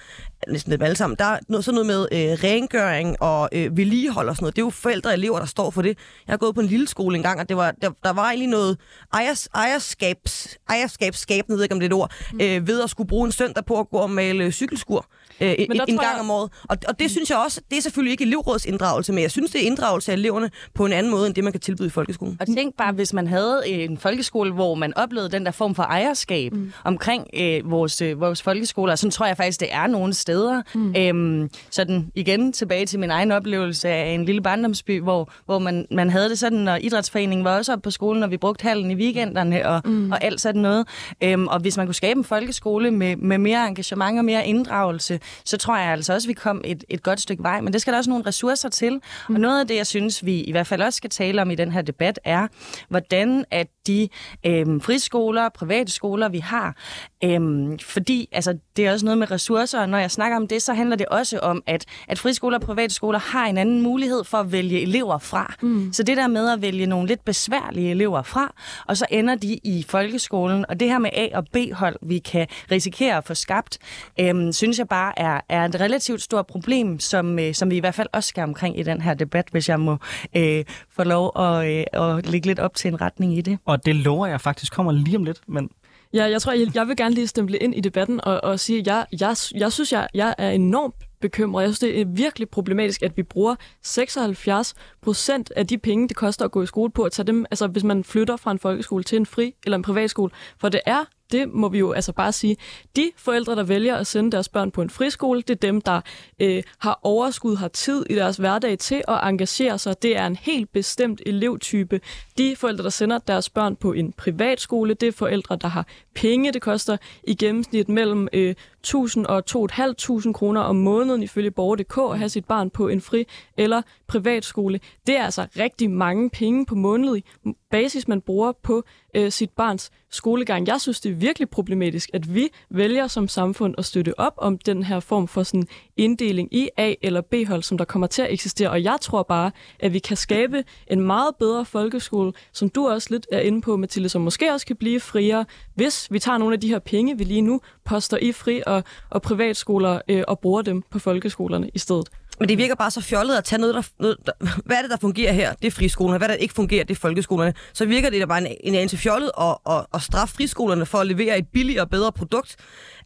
næsten dem alle sammen, der er noget, sådan noget med øh, rengøring og øh, vedligehold og sådan noget. Det er jo forældre og elever, der står for det. Jeg har gået på en lille skole engang, og det var, der, der var egentlig noget ejers, ejerskabs, ejerskabsskabende, ved ikke om det er et ord, mm. øh, ved at skulle bruge en søndag på at gå og male cykelskur øh, en, en gang jeg... om året. Og, og det mm. synes jeg også, det er selvfølgelig ikke elevrådsinddragelse, men jeg synes, det er inddragelse af eleverne på en anden måde, end det, man kan tilbyde i folkeskolen. Og tænk bare, hvis man havde en folkeskole, hvor man oplevede den der form for ejerskab mm. omkring øh, vores, øh, vores folkeskoler, så tror jeg faktisk, det er nogle steder. Mm. Øhm, sådan igen tilbage til min egen oplevelse af en lille barndomsby, hvor, hvor man, man havde det sådan, og idrætsforeningen var også oppe på skolen, og vi brugte hallen i weekenderne og, mm. og alt sådan noget. Øhm, og hvis man kunne skabe en folkeskole med, med mere engagement og mere inddragelse, så tror jeg altså også, at vi kom et, et godt stykke vej. Men det skal der også nogle ressourcer til. Mm. Og noget af det, jeg synes, vi i hvert fald også skal tale om i den her debat, er, hvordan at de øhm, friskoler, private skoler, vi har, øhm, fordi altså, det er også noget med ressourcer, når jeg snakker om det, så handler det også om, at, at friskoler og private skoler har en anden mulighed for at vælge elever fra. Mm. Så det der med at vælge nogle lidt besværlige elever fra, og så ender de i folkeskolen, og det her med A- og B-hold, vi kan risikere at få skabt, øhm, synes jeg bare er, er et relativt stort problem, som, øh, som vi i hvert fald også skal omkring i den her debat, hvis jeg må øh, få lov at, øh, at lægge lidt op til en retning i det. Og det lover jeg faktisk kommer lige om lidt, men Ja, jeg tror, jeg, jeg vil gerne lige stemple ind i debatten og, og sige, at jeg, jeg, jeg synes, jeg, jeg er enormt bekymret. Jeg synes, det er virkelig problematisk, at vi bruger 76 procent af de penge, det koster at gå i skole på, at tage dem, altså hvis man flytter fra en folkeskole til en fri eller en privatskole. For det er det må vi jo altså bare sige. De forældre, der vælger at sende deres børn på en friskole, det er dem, der øh, har overskud, har tid i deres hverdag til at engagere sig. Det er en helt bestemt elevtype. De forældre, der sender deres børn på en privatskole, det er forældre, der har penge. Det koster i gennemsnit mellem øh, 1.000 og 2.500 kroner om måneden ifølge Borger.dk at have sit barn på en fri eller privatskole. Det er altså rigtig mange penge på månedlig basis, man bruger på øh, sit barns skolegang. Jeg synes, det er virkelig problematisk, at vi vælger som samfund at støtte op om den her form for sådan inddeling i A- eller B-hold, som der kommer til at eksistere. Og jeg tror bare, at vi kan skabe en meget bedre folkeskole, som du også lidt er inde på, Mathilde, som måske også kan blive friere, hvis vi tager nogle af de her penge, vi lige nu poster i fri- og, og privatskoler øh, og bruger dem på folkeskolerne i stedet. Men det virker bare så fjollet at tage noget, der, noget der, [laughs] hvad er det, der fungerer her? Det er friskolerne. Hvad er det, der ikke fungerer? Det er folkeskolerne. Så virker det da bare en, en anelse fjollet at, at, at straffe friskolerne for at levere et billigere og bedre produkt.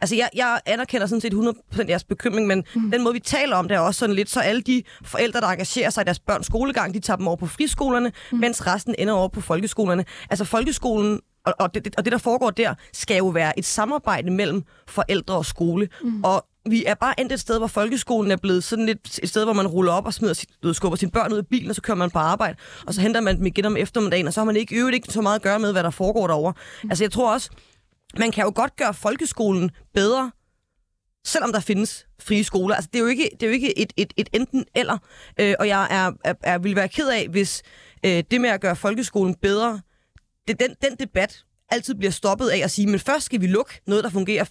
Altså, jeg, jeg anerkender sådan set 100% jeres bekymring, men mm. den måde, vi taler om det, er også sådan lidt, så alle de forældre, der engagerer sig i deres børns skolegang, de tager dem over på friskolerne, mm. mens resten ender over på folkeskolerne. Altså, folkeskolen og, og, det, og det, der foregår der, skal jo være et samarbejde mellem forældre og skole. Mm. Og vi er bare endt et sted, hvor folkeskolen er blevet sådan lidt et sted, hvor man ruller op og smider sit, ved, skubber sine børn ud i bilen, og så kører man på arbejde, og så henter man dem igen om eftermiddagen, og så har man ikke øvet ikke så meget at gøre med, hvad der foregår derovre. Mm. Altså jeg tror også, man kan jo godt gøre folkeskolen bedre, selvom der findes frie skoler. Altså det er jo ikke, det er jo ikke et, et, et enten eller, øh, og jeg er, er, er, vil være ked af, hvis øh, det med at gøre folkeskolen bedre, det, den, den debat altid bliver stoppet af at sige, men først skal vi lukke noget, der fungerer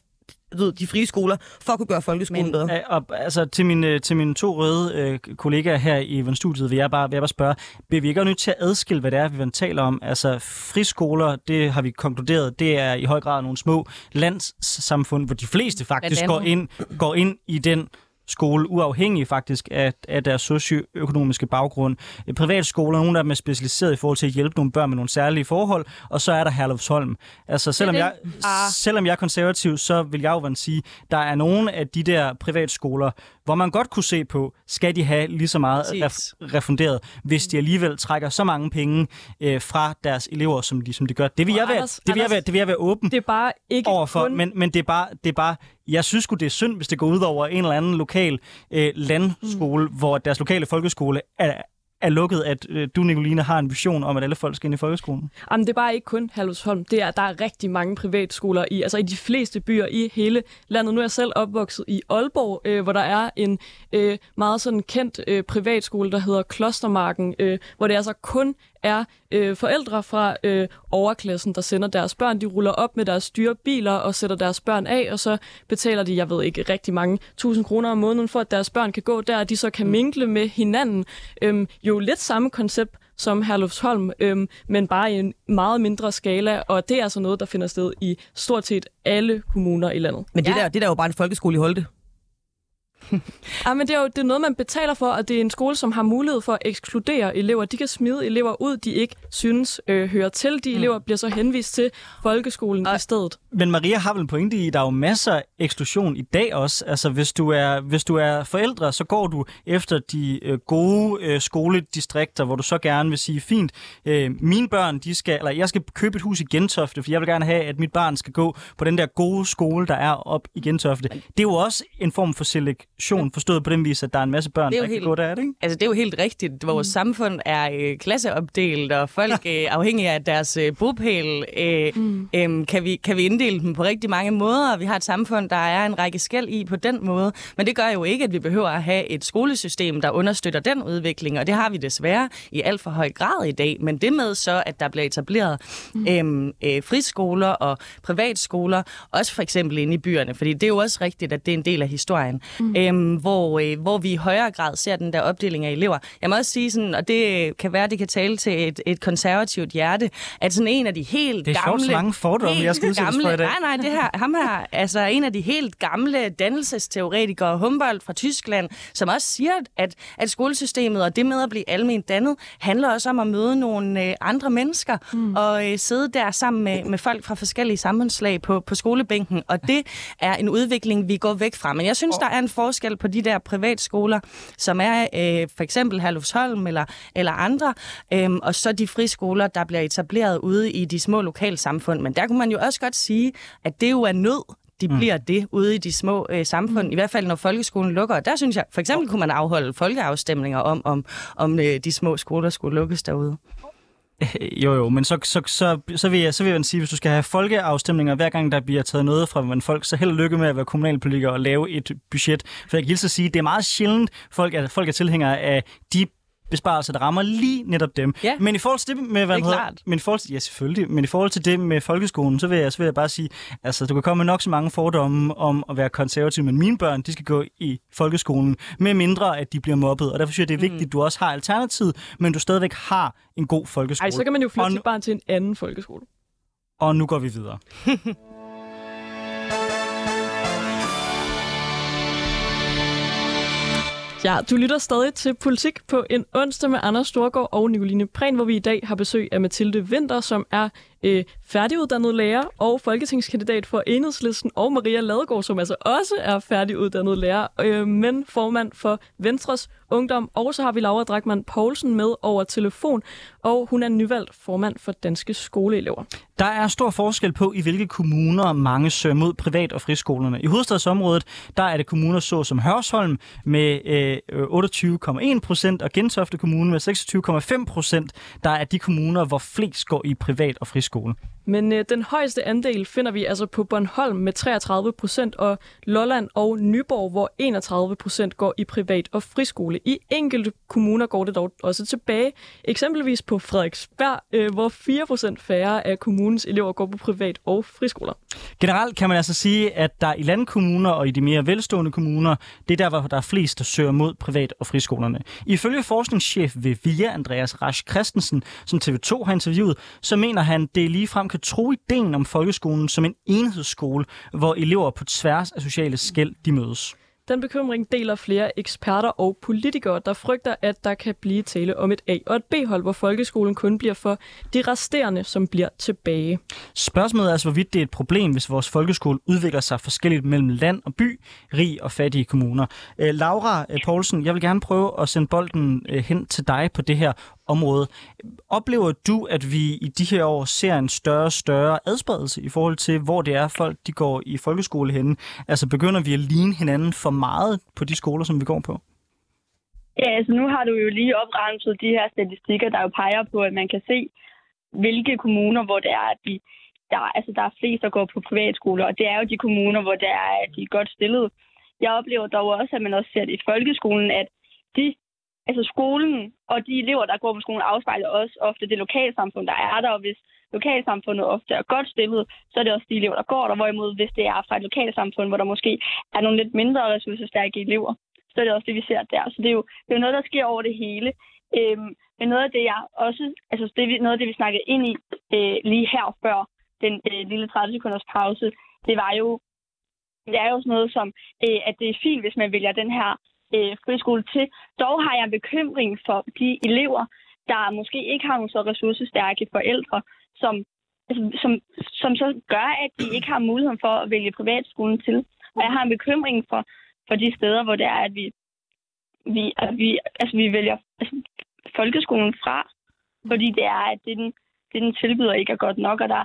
ved, de frie skoler, for at kunne gøre folkeskolen Men, bedre. Og, altså, til, mine, til mine to røde øh, kollegaer her i Event-studiet vil jeg, bare, vil jeg bare spørge, bliver vi ikke nødt til at adskille, hvad det er, vi taler om? Altså, friskoler, det har vi konkluderet, det er i høj grad nogle små landssamfund, hvor de fleste faktisk går ind, går ind i den skole, uafhængig faktisk af, af deres socioøkonomiske baggrund. Privatskoler, nogle af dem er specialiseret i forhold til at hjælpe nogle børn med nogle særlige forhold, og så er der Herlufsholm. Altså, selvom, jeg, ah. selvom jeg er konservativ, så vil jeg jo sige, der er nogle af de der privatskoler, hvor man godt kunne se på, skal de have lige så meget ref- refunderet, hvis de alligevel trækker så mange penge øh, fra deres elever, som de, som de gør. Det vil, jeg være, Anders, det, vil jeg være, det vil jeg være åben det er bare ikke overfor, kun... men, men det, er bare, det er bare, jeg synes det er synd, hvis det går ud over en eller anden lokal øh, landskole, mm. hvor deres lokale folkeskole er, er lukket, at øh, du, Nicoline, har en vision om, at alle folk skal ind i folkeskolen? Jamen, det er bare ikke kun Halvsholm. Det er, der er rigtig mange privatskoler i, altså i de fleste byer i hele landet. Nu er jeg selv opvokset i Aalborg, øh, hvor der er en øh, meget sådan kendt øh, privatskole, der hedder Klostermarken, øh, hvor det altså kun er øh, forældre fra øh, overklassen, der sender deres børn. De ruller op med deres dyre biler og sætter deres børn af, og så betaler de, jeg ved ikke, rigtig mange tusind kroner om måneden, for at deres børn kan gå der, og de så kan mm. mingle med hinanden. Øhm, jo lidt samme koncept som Herlufsholm, øhm, men bare i en meget mindre skala, og det er altså noget, der finder sted i stort set alle kommuner i landet. Men det, ja. der, det der er jo bare en folkeskole i Holte. Ja, [laughs] men det er jo det er noget, man betaler for, og det er en skole, som har mulighed for at ekskludere elever. De kan smide elever ud, de ikke synes øh, hører til. De mm. elever bliver så henvist til folkeskolen og, i stedet. Men Maria har vel en pointe i, der er jo masser af eksklusion i dag også. Altså, hvis du er, hvis du er forældre, så går du efter de øh, gode øh, skoledistrikter, hvor du så gerne vil sige, fint, øh, mine børn, de skal, eller jeg skal købe et hus i Gentofte, for jeg vil gerne have, at mit barn skal gå på den der gode skole, der er op i Gentofte. Det er jo også en form for selektion segregation, forstået på den vis, at der er en masse børn, der helt, kan gå der, ikke? Altså, det er jo helt rigtigt. Vores mm. samfund er øh, klasseopdelt, og folk øh, afhængig af deres øh, bopæl, øh, mm. øh, kan, vi, kan vi inddele dem på rigtig mange måder. Vi har et samfund, der er en række skæld i på den måde, men det gør jo ikke, at vi behøver at have et skolesystem, der understøtter den udvikling, og det har vi desværre i alt for høj grad i dag. Men det med så, at der bliver etableret mm. øh, øh, friskoler og privatskoler, også for eksempel inde i byerne, fordi det er jo også rigtigt, at det er en del af historien. Mm øhm, hvor, øh, hvor vi i højere grad ser den der opdeling af elever. Jeg må også sige sådan, og det kan være, det kan tale til et, et konservativt hjerte, at sådan en af de helt det er gamle... Det er mange fordomme, jeg skal gamle, for i dag. Nej, nej, det her, ham her, altså en af de helt gamle dannelsesteoretikere, Humboldt fra Tyskland, som også siger, at, at skolesystemet og det med at blive almindeligt dannet, handler også om at møde nogle øh, andre mennesker mm. og øh, sidde der sammen med, med folk fra forskellige samfundslag på, på skolebænken, og det er en udvikling, vi går væk fra. Men jeg synes, der er en forskel forskel på de der privatskoler, som er øh, for eksempel Herlufsholm eller, eller andre, øh, og så de friskoler, der bliver etableret ude i de små lokalsamfund. Men der kunne man jo også godt sige, at det jo er nød, de mm. bliver det ude i de små øh, samfund, mm. i hvert fald når folkeskolen lukker. Der synes jeg, for eksempel kunne man afholde folkeafstemninger om, om, om øh, de små skoler skulle lukkes derude. Jo, jo, men så, så, så, så, vil jeg, så vil jeg sige, hvis du skal have folkeafstemninger, hver gang der bliver taget noget fra en folk, så held og lykke med at være kommunalpolitiker og lave et budget. For jeg kan hilse at sige, det er meget sjældent, folk er, folk er tilhængere af de besparelser, der rammer lige netop dem. Ja, men i forhold til det med, hvad det er hedder, men i forhold til, ja, selvfølgelig, men i forhold til det med folkeskolen, så vil jeg, så vil jeg bare sige, altså, du kan komme med nok så mange fordomme om at være konservativ, men mine børn, de skal gå i folkeskolen, med mindre at de bliver mobbet, og derfor synes jeg, det er vigtigt, Mm. at du også har alternativ, men du stadigvæk har en god folkeskole. Ej, så kan man jo flytte nu- barn til en anden folkeskole. Og nu går vi videre. [laughs] Ja, du lytter stadig til Politik på en onsdag med Anders Storgård og Nicoline Prehn, hvor vi i dag har besøg af Mathilde Vinter, som er øh, færdiguddannet lærer og folketingskandidat for Enhedslisten, og Maria Ladegaard, som altså også er færdiguddannet lærer, øh, men formand for Venstres Ungdom. Og så har vi Laura Drakman Poulsen med over telefon, og hun er nyvalgt formand for Danske Skoleelever. Der er stor forskel på, i hvilke kommuner mange søger mod privat- og friskolerne. I hovedstadsområdet, der er det kommuner så som Hørsholm med øh, 28,1 procent, og Gentofte Kommune med 26,5 procent, der er de kommuner, hvor flest går i privat- og skole. Men øh, den højeste andel finder vi altså på Bornholm med 33 procent, og Lolland og Nyborg, hvor 31 procent går i privat og friskole. I enkelte kommuner går det dog også tilbage, eksempelvis på Frederiksberg, øh, hvor 4 procent færre af kommunens elever går på privat og friskoler. Generelt kan man altså sige, at der i landkommuner og i de mere velstående kommuner, det er der, hvor der er flest, der søger mod privat- og friskolerne. Ifølge forskningschef ved VIA, Andreas Rasch Christensen, som TV2 har interviewet, så mener han, det ligefrem kan tro ideen om folkeskolen som en enhedsskole, hvor elever på tværs af sociale skæld de mødes. Den bekymring deler flere eksperter og politikere, der frygter, at der kan blive tale om et A- og et B-hold, hvor folkeskolen kun bliver for de resterende, som bliver tilbage. Spørgsmålet er altså, hvorvidt det er et problem, hvis vores folkeskole udvikler sig forskelligt mellem land og by, rig og fattige kommuner. Øh, Laura øh, Poulsen, jeg vil gerne prøve at sende bolden øh, hen til dig på det her område. Oplever du, at vi i de her år ser en større og større adspredelse i forhold til, hvor det er folk, de går i folkeskole henne? Altså begynder vi at ligne hinanden for meget på de skoler, som vi går på? Ja, altså nu har du jo lige oprenset de her statistikker, der jo peger på, at man kan se, hvilke kommuner, hvor det er, at de, der, altså, der er flest, der går på privatskoler, og det er jo de kommuner, hvor det er, at de er godt stillet. Jeg oplever dog også, at man også ser det i folkeskolen, at de, altså skolen og de elever, der går på skolen, afspejler også ofte det lokalsamfund, der er der, og hvis lokalsamfundet ofte er godt stillet, så er det også de elever, der går der, hvorimod hvis det er fra et lokalsamfund, hvor der måske er nogle lidt mindre ressourcestærke elever, så er det også det, vi ser der. Så det er jo, det er jo noget, der sker over det hele. Øhm, men noget af det, jeg også, altså det, vi- noget af det, vi snakkede ind i øh, lige her før den øh, lille 30 sekunders pause, det var jo, det er jo sådan noget som, øh, at det er fint, hvis man vælger den her øh, friskole til. Dog har jeg bekymring for de elever, der måske ikke har nogle så ressourcestærke forældre, som, altså, som, som så gør, at de ikke har muligheden for at vælge privatskolen til. Og jeg har en bekymring for, for de steder, hvor det er, at vi, vi, at vi, altså, vi vælger altså, folkeskolen fra, fordi det er, at det, den, det, den tilbyder, ikke er godt nok, og der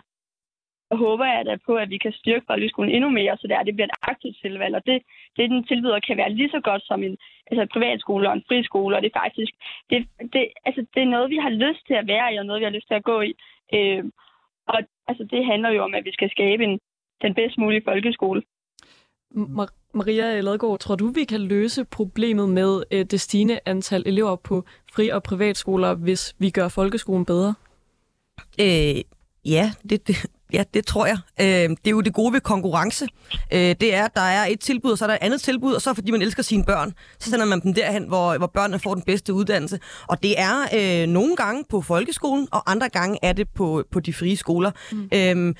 håber jeg da på, at vi kan styrke folkeskolen endnu mere, så det, er, det bliver et aktivt tilvalg, og det, det, den tilbyder, kan være lige så godt som en altså, en privatskole og en friskole, og det er faktisk, det, det, altså, det er noget, vi har lyst til at være i, og noget, vi har lyst til at gå i. Øh, og altså, det handler jo om, at vi skal skabe en, den bedst mulige folkeskole. Mar- Maria Ladegaard, tror du, vi kan løse problemet med øh, det stigende antal elever på fri- og privatskoler, hvis vi gør folkeskolen bedre? Øh, ja, det, det, ja, det tror jeg. Øh, det er jo det gode ved konkurrence. Øh, det er, at der er et tilbud, og så er der et andet tilbud, og så fordi man elsker sine børn, så sender man dem derhen, hvor, hvor børnene får den bedste uddannelse. Og det er øh, nogle gange på folkeskolen, og andre gange er det på, på de frie skoler. Mm. Øh,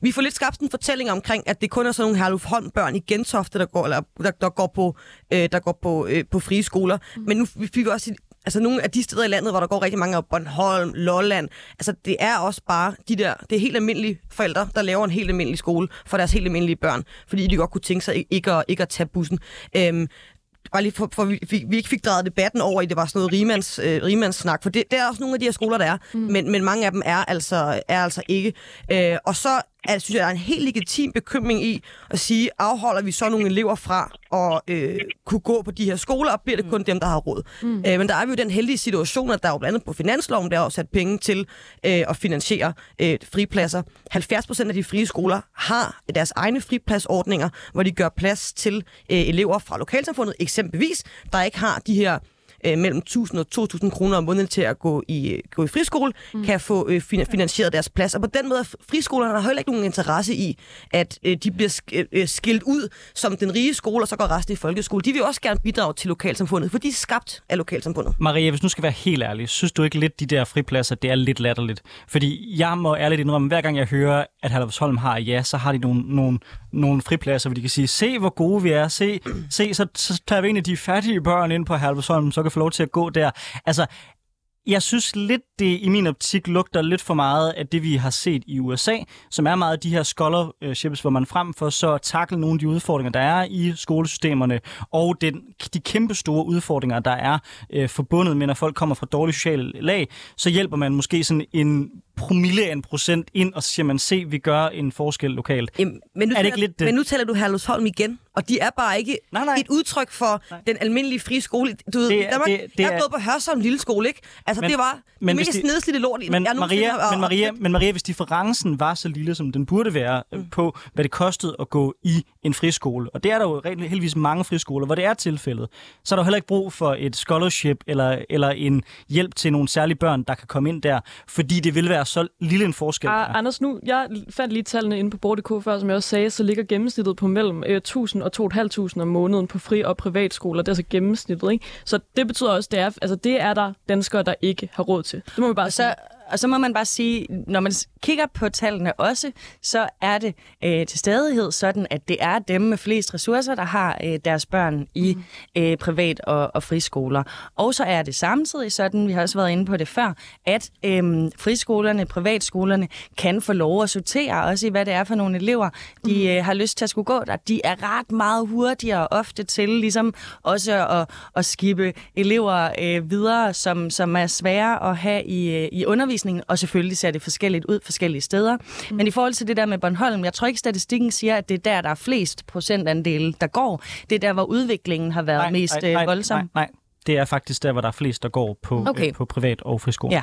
vi får lidt skabt en fortælling omkring, at det kun er sådan nogle Herluf Holm børn i Gentofte, der går, eller, der, der går på, øh, der går på, øh, på frie skoler. Mm. Men nu fik vi også altså nogle af de steder i landet, hvor der går rigtig mange af Bornholm, Lolland, altså det er også bare de der, det er helt almindelige forældre, der laver en helt almindelig skole for deres helt almindelige børn, fordi de godt kunne tænke sig ikke at, ikke at tage bussen. Øhm, bare lige for, for vi, vi, ikke fik drejet debatten over i, det var sådan noget rimands, øh, rimandssnak, for det, det er også nogle af de her skoler, der er, mm. men, men mange af dem er altså, er altså ikke. Øh, og så er, synes jeg, der er en helt legitim bekymring i at sige, afholder vi så nogle elever fra at øh, kunne gå på de her skoler, og bliver det kun dem, der har råd. Mm. Øh, men der er vi jo den heldige situation, at der er jo blandt andet på finansloven, der er sat penge til øh, at finansiere øh, fripladser. 70 procent af de frie skoler har deres egne fripladsordninger, hvor de gør plads til øh, elever fra lokalsamfundet, eksempelvis, der ikke har de her øh, mellem 1000 og 2000 kroner om måneden til at gå i, gå i friskole, mm. kan få øh, finansieret deres plads. Og på den måde er friskolerne har heller ikke nogen interesse i, at øh, de bliver sk- øh, skilt ud som den rige skole, og så går resten i folkeskole. De vil også gerne bidrage til lokalsamfundet, for de er skabt af lokalsamfundet. Maria, hvis nu skal være helt ærlig, synes du ikke lidt, de der fripladser, det er lidt latterligt? Fordi jeg må ærligt indrømme, hver gang jeg hører, at Halvsholm har ja, så har de nogle, nogle, nogle fripladser, hvor de kan sige, se hvor gode vi er, se, se så, så tager vi en af de fattige børn ind på Halvsholm, så kan få lov til at gå der. Altså, jeg synes lidt, det i min optik lugter lidt for meget af det, vi har set i USA, som er meget af de her scholarships, hvor man frem for så takle nogle af de udfordringer, der er i skolesystemerne, og den, de kæmpe store udfordringer, der er øh, forbundet med, når folk kommer fra dårlige sociale lag, så hjælper man måske sådan en promille af en procent ind, og så siger man, se, vi gør en forskel lokalt. Jamen, men, nu er det taler, ikke lidt det? men nu taler du Herlufsholm igen, og de er bare ikke Nej, nej. et udtryk for Nej. den almindelige frie skole. Du ved, Det er- Danmark, det- det, jeg er- gået på Hørsholm Lille Skole, ikke? Altså, Men- det var men mest de- nedslidte lort, Men jeg Maria, har- men, Maria, men Maria, hvis differencen var så lille, som den burde være mm. på, hvad det kostede at gå i en friskole, og det er der jo rent- heldigvis mange friskoler, hvor det er tilfældet, så er der jo heller ikke brug for et scholarship eller, eller en hjælp til nogle særlige børn, der kan komme ind der, fordi det vil være så lille en forskel. Ah, Anders, nu, jeg fandt lige tallene inde på Bord.dk før, som jeg også sagde, så ligger gennemsnittet på mellem øh, 1000 og 2.500 om måneden på fri- og privatskoler. Det er altså gennemsnittet, ikke? Så det betyder også, det er, altså, det er der danskere, der ikke har råd til. Det må vi bare Og sige. Og så må man bare sige, når man kigger på tallene også, så er det øh, til stadighed sådan, at det er dem med flest ressourcer, der har øh, deres børn i øh, privat- og, og friskoler. Og så er det samtidig sådan, vi har også været inde på det før, at øh, friskolerne, privatskolerne kan få lov at sortere også i, hvad det er for nogle elever, de øh, har lyst til at skulle gå der. De er ret meget hurtigere ofte til ligesom også at, at skibe elever øh, videre, som, som er svære at have i, øh, i undervisningen, og selvfølgelig ser det forskelligt ud forskellige steder. Mm. Men i forhold til det der med Bornholm, jeg tror ikke, statistikken siger, at det er der, der er flest procentandele, der går. Det er der, hvor udviklingen har været nej, mest nej, øh, nej, voldsom. Nej, nej, det er faktisk der, hvor der er flest, der går på, Okay. øh, på privat og friskole. Ja,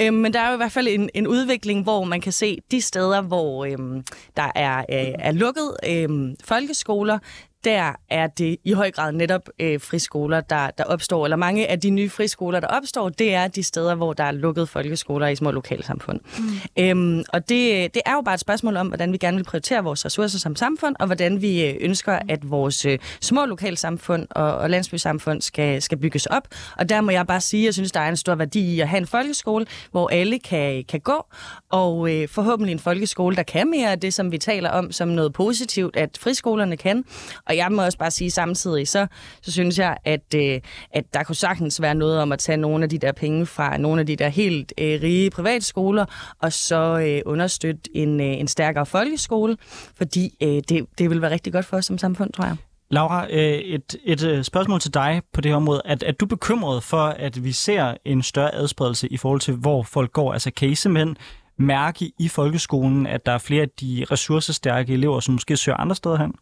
øhm, men der er jo i hvert fald en, en udvikling, hvor man kan se de steder, hvor øhm, der er, øh, er lukket øhm, folkeskoler, der er det i høj grad netop øh, friskoler, der, der opstår, eller mange af de nye friskoler, der opstår, det er de steder, hvor der er lukket folkeskoler i små lokalsamfund. Mm. Øhm, og det, det er jo bare et spørgsmål om, hvordan vi gerne vil prioritere vores ressourcer som samfund, og hvordan vi øh, ønsker, at vores øh, små lokalsamfund og, og landsbysamfund skal, skal bygges op. Og der må jeg bare sige, at jeg synes, der er en stor værdi i at have en folkeskole, hvor alle kan, kan gå, og øh, forhåbentlig en folkeskole, der kan mere af det, som vi taler om som noget positivt, at friskolerne kan. Og jeg må også bare sige samtidig, så, så synes jeg, at, øh, at der kunne sagtens være noget om at tage nogle af de der penge fra nogle af de der helt øh, rige privatskoler, og så øh, understøtte en, øh, en stærkere folkeskole, fordi øh, det, det vil være rigtig godt for os som samfund, tror jeg. Laura, øh, et, et øh, spørgsmål til dig på det her område. Er, er du bekymret for, at vi ser en større adspredelse i forhold til, hvor folk går? Altså kan I simpelthen mærke i folkeskolen, at der er flere af de ressourcestærke elever, som måske søger andre steder hen?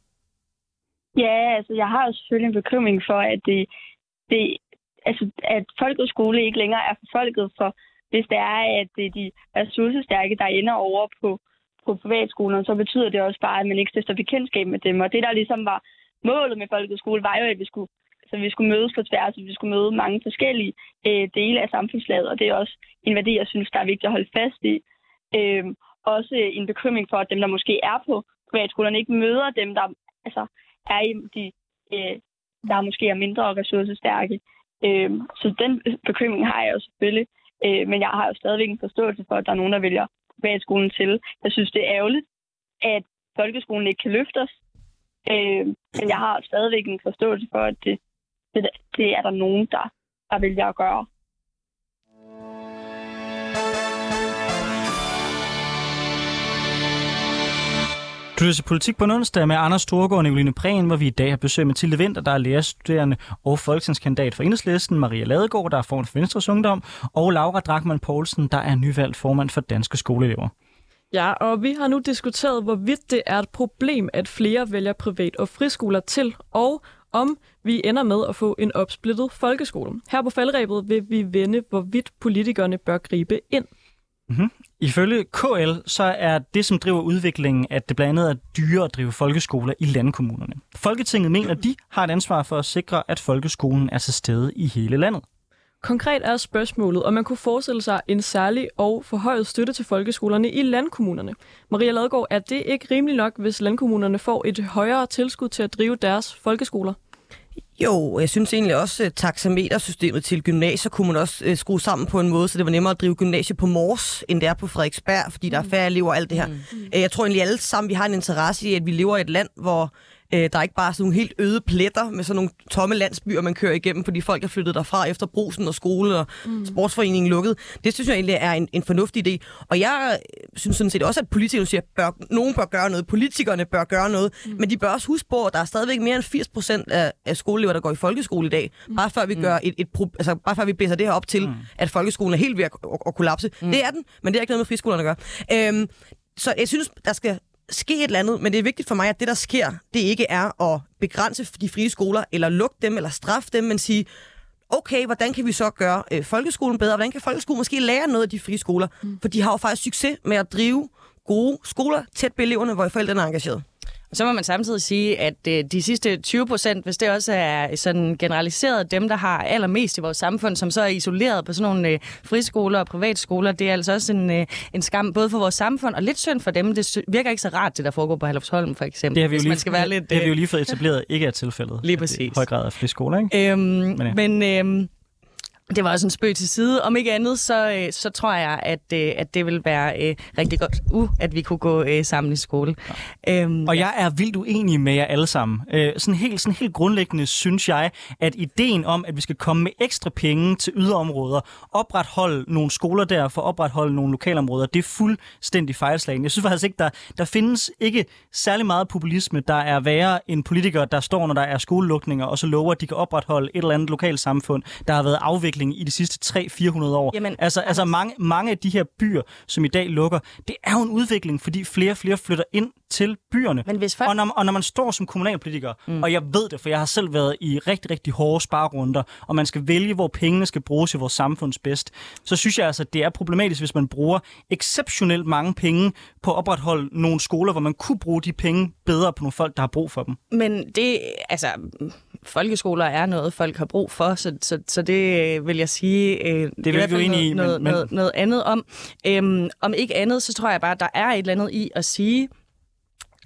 Ja, altså jeg har jo selvfølgelig en bekymring for, at det, det altså, at folkeskole ikke længere er for folket, for hvis det er, at det er de ressourcestærke, der ender over på, på privatskolerne, så betyder det også bare, at man ikke stifter bekendtskab med dem. Og det, der ligesom var målet med folkeskole, var jo, at vi skulle, altså, vi skulle mødes på tværs, og vi skulle møde mange forskellige øh, dele af samfundslaget, og det er også en værdi, jeg synes, der er vigtigt at holde fast i. Øh, også en bekymring for, at dem, der måske er på privatskolerne, ikke møder dem, der altså, er i de, øh, der måske er mindre ressourcestærke. Øh, så den bekymring har jeg jo selvfølgelig. Øh, men jeg har jo stadigvæk en forståelse for, at der er nogen, der vælger privatskolen til. Jeg synes, det er ærgerligt, at folkeskolen ikke kan løfte os. Øh, men jeg har stadigvæk en forståelse for, at det, det, det er der nogen, der, der vælger at gøre. Du lytter til Politik på en onsdag med Anders Storgård og Nicoline Prehn, hvor vi i dag har besøg med Tilde Vinter, der er lærerstuderende og folketingskandidat for Enhedslisten, Maria Ladegaard, der er formand for Venstres Ungdom, og Laura Drakman Poulsen, der er nyvalgt formand for Danske Skoleelever. Ja, og vi har nu diskuteret, hvorvidt det er et problem, at flere vælger privat- og friskoler til, og om vi ender med at få en opsplittet folkeskole. Her på faldrebet vil vi vende, hvorvidt politikerne bør gribe ind. Mm-hmm. Ifølge KL så er det, som driver udviklingen, at det blandt andet er dyre at drive folkeskoler i landkommunerne. Folketinget mener, at de har et ansvar for at sikre, at folkeskolen er til stede i hele landet. Konkret er spørgsmålet, om man kunne forestille sig en særlig og forhøjet støtte til folkeskolerne i landkommunerne. Maria Ladgaard, er det ikke rimeligt nok, hvis landkommunerne får et højere tilskud til at drive deres folkeskoler? Jo, jeg synes egentlig også, at taxametersystemet til gymnasier kunne man også uh, skrue sammen på en måde, så det var nemmere at drive gymnasie på Mors, end det er på Frederiksberg, fordi der er færre elever og alt det her. Mm. Uh, jeg tror egentlig alle sammen, vi har en interesse i, at vi lever i et land, hvor Øh, der er ikke bare sådan nogle helt øde pletter med sådan nogle tomme landsbyer, man kører igennem, fordi folk er flyttet derfra efter brusen og skole og mm. sportsforeningen lukket. Det synes jeg egentlig er en, en fornuftig idé. Og jeg synes sådan set også, at politikerne siger, at bør, nogen bør gøre noget. Politikerne bør gøre noget. Mm. Men de bør også huske på, at der er stadigvæk mere end 80 procent af, af skoleelever, der går i folkeskole i dag. Mm. Bare før vi gør et, et, et altså, bare før vi blæser det her op til, mm. at folkeskolen er helt ved at, at, at kollapse. Mm. Det er den, men det er ikke noget med friskolerne at gøre. Øhm, så jeg synes, der skal ske et eller andet, men det er vigtigt for mig, at det, der sker, det ikke er at begrænse de frie skoler, eller lukke dem, eller straffe dem, men sige, okay, hvordan kan vi så gøre øh, folkeskolen bedre? Hvordan kan folkeskolen måske lære noget af de frie skoler? Mm. For de har jo faktisk succes med at drive gode skoler tæt på eleverne, hvor forældrene er engageret. Så må man samtidig sige, at øh, de sidste 20 procent, hvis det også er sådan generaliseret dem, der har allermest i vores samfund, som så er isoleret på sådan nogle øh, friskoler og privatskoler, det er altså også en, øh, en skam både for vores samfund og lidt synd for dem. Det virker ikke så rart, det der foregår på Halvsholm for eksempel. Det har vi jo lige, man skal være lidt, det har vi jo lige fået etableret, ikke er tilfældet. Lige præcis. I høj grad af friskoler, ikke? Øhm, men ja. men øhm, det var også en spøg til side. Om ikke andet, så, øh, så tror jeg, at, øh, at det vil være øh, rigtig godt, uh, at vi kunne gå øh, sammen i skole. Ja. Øhm, og jeg er vildt uenig med jer alle sammen. Øh, sådan, helt, sådan helt grundlæggende synes jeg, at ideen om, at vi skal komme med ekstra penge til yderområder, opretholde nogle skoler der for at opretholde nogle lokalområder, det er fuldstændig fejlslagen. Jeg synes faktisk ikke, der, der findes ikke særlig meget populisme, der er værre end politikere, der står, når der er skolelukninger, og så lover, at de kan opretholde et eller andet lokalsamfund, der har været afviklet udvikling i de sidste 300-400 år. Jamen, altså, altså mange, mange af de her byer, som i dag lukker, det er jo en udvikling, fordi flere og flere flytter ind til byerne. Men hvis folk... og, når, og når man står som kommunalpolitiker, mm. og jeg ved det, for jeg har selv været i rigtig, rigtig hårde sparerunder, og man skal vælge, hvor pengene skal bruges i vores samfunds bedst, så synes jeg altså, at det er problematisk, hvis man bruger exceptionelt mange penge på at opretholde nogle skoler, hvor man kunne bruge de penge bedre på nogle folk, der har brug for dem. Men det, altså, folkeskoler er noget, folk har brug for, så, så, så det vil jeg sige, øh, det er vi jo enige i, noget, men, noget, noget andet om. Øhm, om ikke andet, så tror jeg bare, at der er et eller andet i at sige,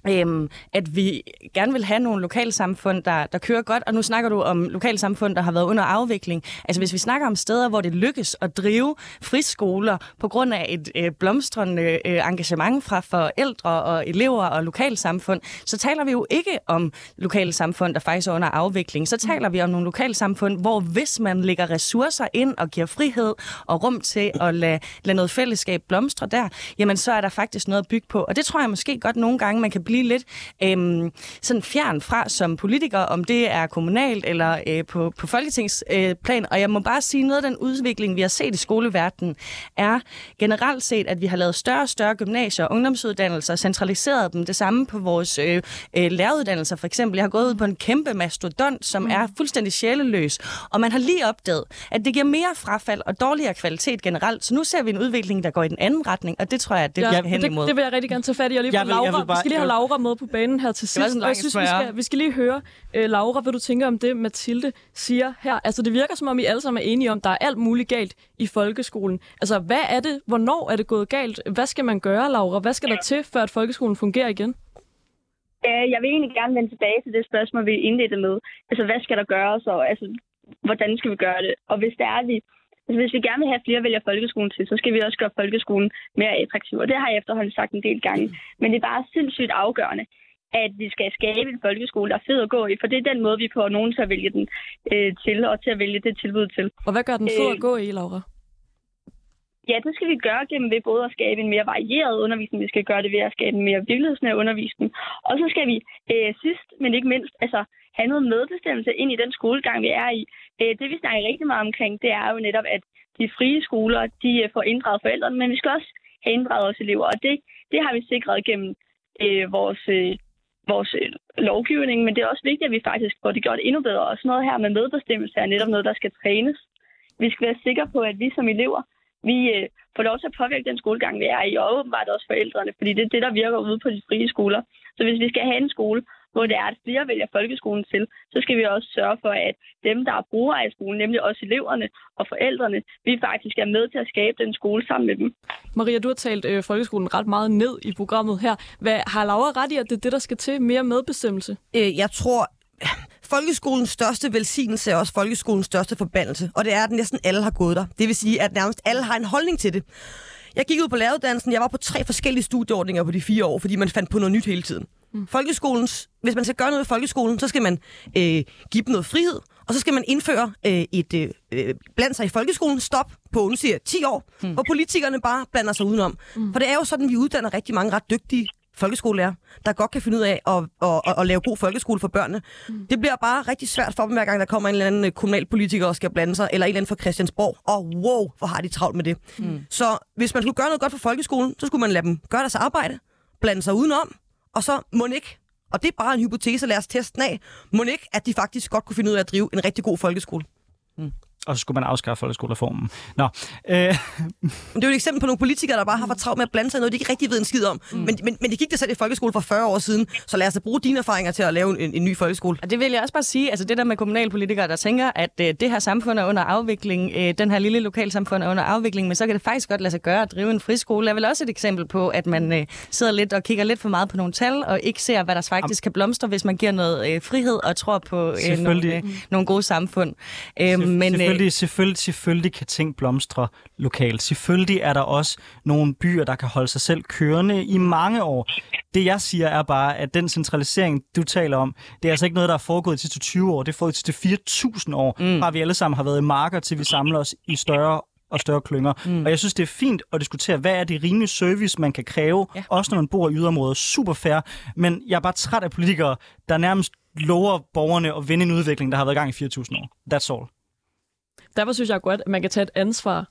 Øhm, at vi gerne vil have nogle lokalsamfund, der, der kører godt, og nu snakker du om lokalsamfund, der har været under afvikling. Altså hvis vi snakker om steder, hvor det lykkes at drive friskoler på grund af et øh, blomstrende øh, engagement fra forældre og elever og lokalsamfund, så taler vi jo ikke om lokalsamfund, der faktisk er under afvikling. Så taler vi om nogle lokalsamfund, hvor hvis man lægger ressourcer ind og giver frihed og rum til at lade, lade noget fællesskab blomstre der, jamen så er der faktisk noget at bygge på. Og det tror jeg måske godt nogle gange, man kan blive lidt øhm, sådan fjern fra som politiker, om det er kommunalt eller øh, på, på folketingsplan. Øh, og jeg må bare sige, noget af den udvikling, vi har set i skoleverdenen, er generelt set, at vi har lavet større og større gymnasier og ungdomsuddannelser, centraliseret dem. Det samme på vores øh, øh, læreruddannelser for eksempel. Jeg har gået ud på en kæmpe mastodont, som mm. er fuldstændig sjæleløs. Og man har lige opdaget, at det giver mere frafald og dårligere kvalitet generelt. Så nu ser vi en udvikling, der går i den anden retning, og det tror jeg, det ja, hen det, imod. Det vil jeg rigtig gerne tage fat i. Og lige jeg vil, Laura, jeg vil bare, vi skal lige have Laura med på banen her til sidst. Og jeg synes, vi skal, vi skal lige høre, uh, Laura, hvad du tænker om det, Mathilde siger her. Altså, det virker som om, I alle sammen er enige om, at der er alt muligt galt i folkeskolen. Altså, hvad er det? Hvornår er det gået galt? Hvad skal man gøre, Laura? Hvad skal der til, før at folkeskolen fungerer igen? Jeg vil egentlig gerne vende tilbage til det spørgsmål, vi indledte med. Altså, hvad skal der gøres, og altså, hvordan skal vi gøre det? Og hvis det er, at vi hvis vi gerne vil have flere vælger folkeskolen til, så skal vi også gøre folkeskolen mere attraktiv. Og det har jeg efterhånden sagt en del gange. Men det er bare sindssygt afgørende, at vi skal skabe en folkeskole, der er fed at gå i. For det er den måde, vi får nogen til at vælge den øh, til, og til at vælge det tilbud til. Og hvad gør den fed at øh, gå i, Laura? ja, det skal vi gøre gennem ved både at skabe en mere varieret undervisning, vi skal gøre det ved at skabe en mere virkelighedsnær undervisning, og så skal vi øh, sidst, men ikke mindst, altså have noget medbestemmelse ind i den skolegang, vi er i. Øh, det, vi snakker rigtig meget omkring, det er jo netop, at de frie skoler, de øh, får inddraget forældrene, men vi skal også have inddraget vores elever, og det, det har vi sikret gennem øh, vores, øh, vores øh, lovgivning, men det er også vigtigt, at vi faktisk får det gjort endnu bedre, og sådan noget her med medbestemmelse er netop noget, der skal trænes. Vi skal være sikre på, at vi som elever, vi øh, får lov til at påvirke den skolegang, vi er i, og åbenbart også forældrene, fordi det er det, der virker ude på de frie skoler. Så hvis vi skal have en skole, hvor det er, at flere vælger folkeskolen til, så skal vi også sørge for, at dem, der er brugere af skolen, nemlig også eleverne og forældrene, vi faktisk er med til at skabe den skole sammen med dem. Maria, du har talt øh, folkeskolen ret meget ned i programmet her. Hvad, har Laura ret i, at det er det, der skal til? Mere medbestemmelse? Øh, jeg tror, folkeskolens største velsignelse er også folkeskolens største forbandelse, og det er, at næsten alle har gået der. Det vil sige, at nærmest alle har en holdning til det. Jeg gik ud på læreruddannelsen, jeg var på tre forskellige studieordninger på de fire år, fordi man fandt på noget nyt hele tiden. Mm. Folkeskolens, hvis man skal gøre noget i folkeskolen, så skal man øh, give dem noget frihed, og så skal man indføre øh, et øh, øh blandt sig i folkeskolen stop på, nu siger 10 år, mm. hvor politikerne bare blander sig udenom. Mm. For det er jo sådan, vi uddanner rigtig mange ret dygtige folkeskolelærer, der godt kan finde ud af at, at, at, at lave god folkeskole for børnene. Mm. Det bliver bare rigtig svært for dem, hver gang der kommer en eller anden øh, kommunalpolitiker og skal blande sig, eller en eller anden fra Christiansborg. Og wow, hvor har de travlt med det. Mm. Så hvis man skulle gøre noget godt for folkeskolen, så skulle man lade dem gøre deres arbejde, blande sig udenom, og så må ikke, og det er bare en hypotese, lad os teste af, må ikke, at de faktisk godt kunne finde ud af at drive en rigtig god folkeskole. Mm og så skulle man afskaffe folkeskolereformen. Nå. Øh. Det er jo et eksempel på nogle politikere, der bare har for travlt med at blande sig i noget, de ikke rigtig ved en skid om. Mm. Men, men, men de gik der selv i folkeskole for 40 år siden, så lad os da bruge dine erfaringer til at lave en, en ny folkeskole. Og det vil jeg også bare sige, altså det der med kommunalpolitikere, der tænker, at øh, det her samfund er under afvikling, øh, den her lille lokalsamfund er under afvikling, men så kan det faktisk godt lade sig gøre at drive en friskole. er vel også et eksempel på, at man øh, sidder lidt og kigger lidt for meget på nogle tal, og ikke ser, hvad der faktisk kan blomstre, hvis man giver noget øh, frihed og tror på øh, nogle, øh, nogle gode samfund. Øh, men, selvfølgelig, selvfølgelig selvfølgelig kan ting blomstre lokalt. Selvfølgelig er der også nogle byer, der kan holde sig selv kørende i mange år. Det jeg siger er bare, at den centralisering, du taler om, det er altså ikke noget, der er foregået de sidste 20 år. Det er foregået de sidste 4.000 år, mm. har vi alle sammen har været i marker, til vi samler os i større og større klynger. Mm. Og jeg synes, det er fint at diskutere, hvad er det rimelige service, man kan kræve, ja. også når man bor i yderområder. Super fair. Men jeg er bare træt af politikere, der nærmest lover borgerne at vinde en udvikling, der har været i gang i 4.000 år. That's all. Derfor synes jeg godt, at man kan tage et ansvar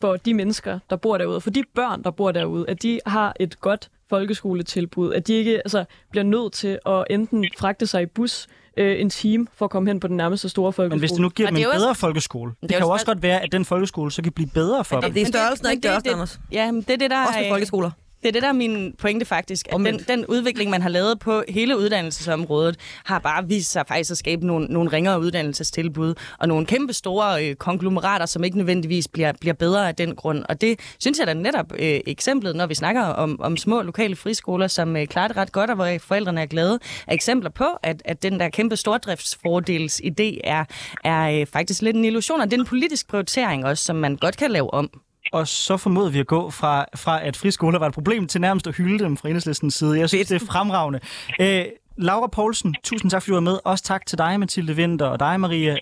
for de mennesker, der bor derude, for de børn, der bor derude, at de har et godt folkeskoletilbud, at de ikke altså, bliver nødt til at enten fragte sig i bus øh, en time for at komme hen på den nærmeste store folkeskole. Men hvis det nu giver dem en bedre også... folkeskole, det, det kan jo også godt være, at den folkeskole så kan blive bedre for dem. Det er størrelsen, og ikke det, det, Anders. Ja, det er det, der... Også med folkeskoler. Det er det, der er min pointe faktisk. At den, den udvikling, man har lavet på hele uddannelsesområdet, har bare vist sig faktisk at skabe nogle, nogle ringere uddannelsestilbud, og nogle kæmpe store øh, konglomerater, som ikke nødvendigvis bliver, bliver bedre af den grund. Og det synes jeg da netop øh, eksemplet, når vi snakker om, om små lokale friskoler, som øh, klarer det ret godt, og hvor forældrene er glade, er eksempler på, at, at den der kæmpe stordriftsfordels idé er, er øh, faktisk lidt en illusion, og det er en politisk prioritering også, som man godt kan lave om. Og så formoder vi at gå fra, fra at friskoler var et problem, til nærmest at hylde dem fra enhedslistens side. Jeg synes, det er fremragende. Æ, Laura Poulsen, tusind tak, fordi du var med. Også tak til dig, Mathilde Vinter, og dig, Maria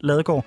Ladegaard.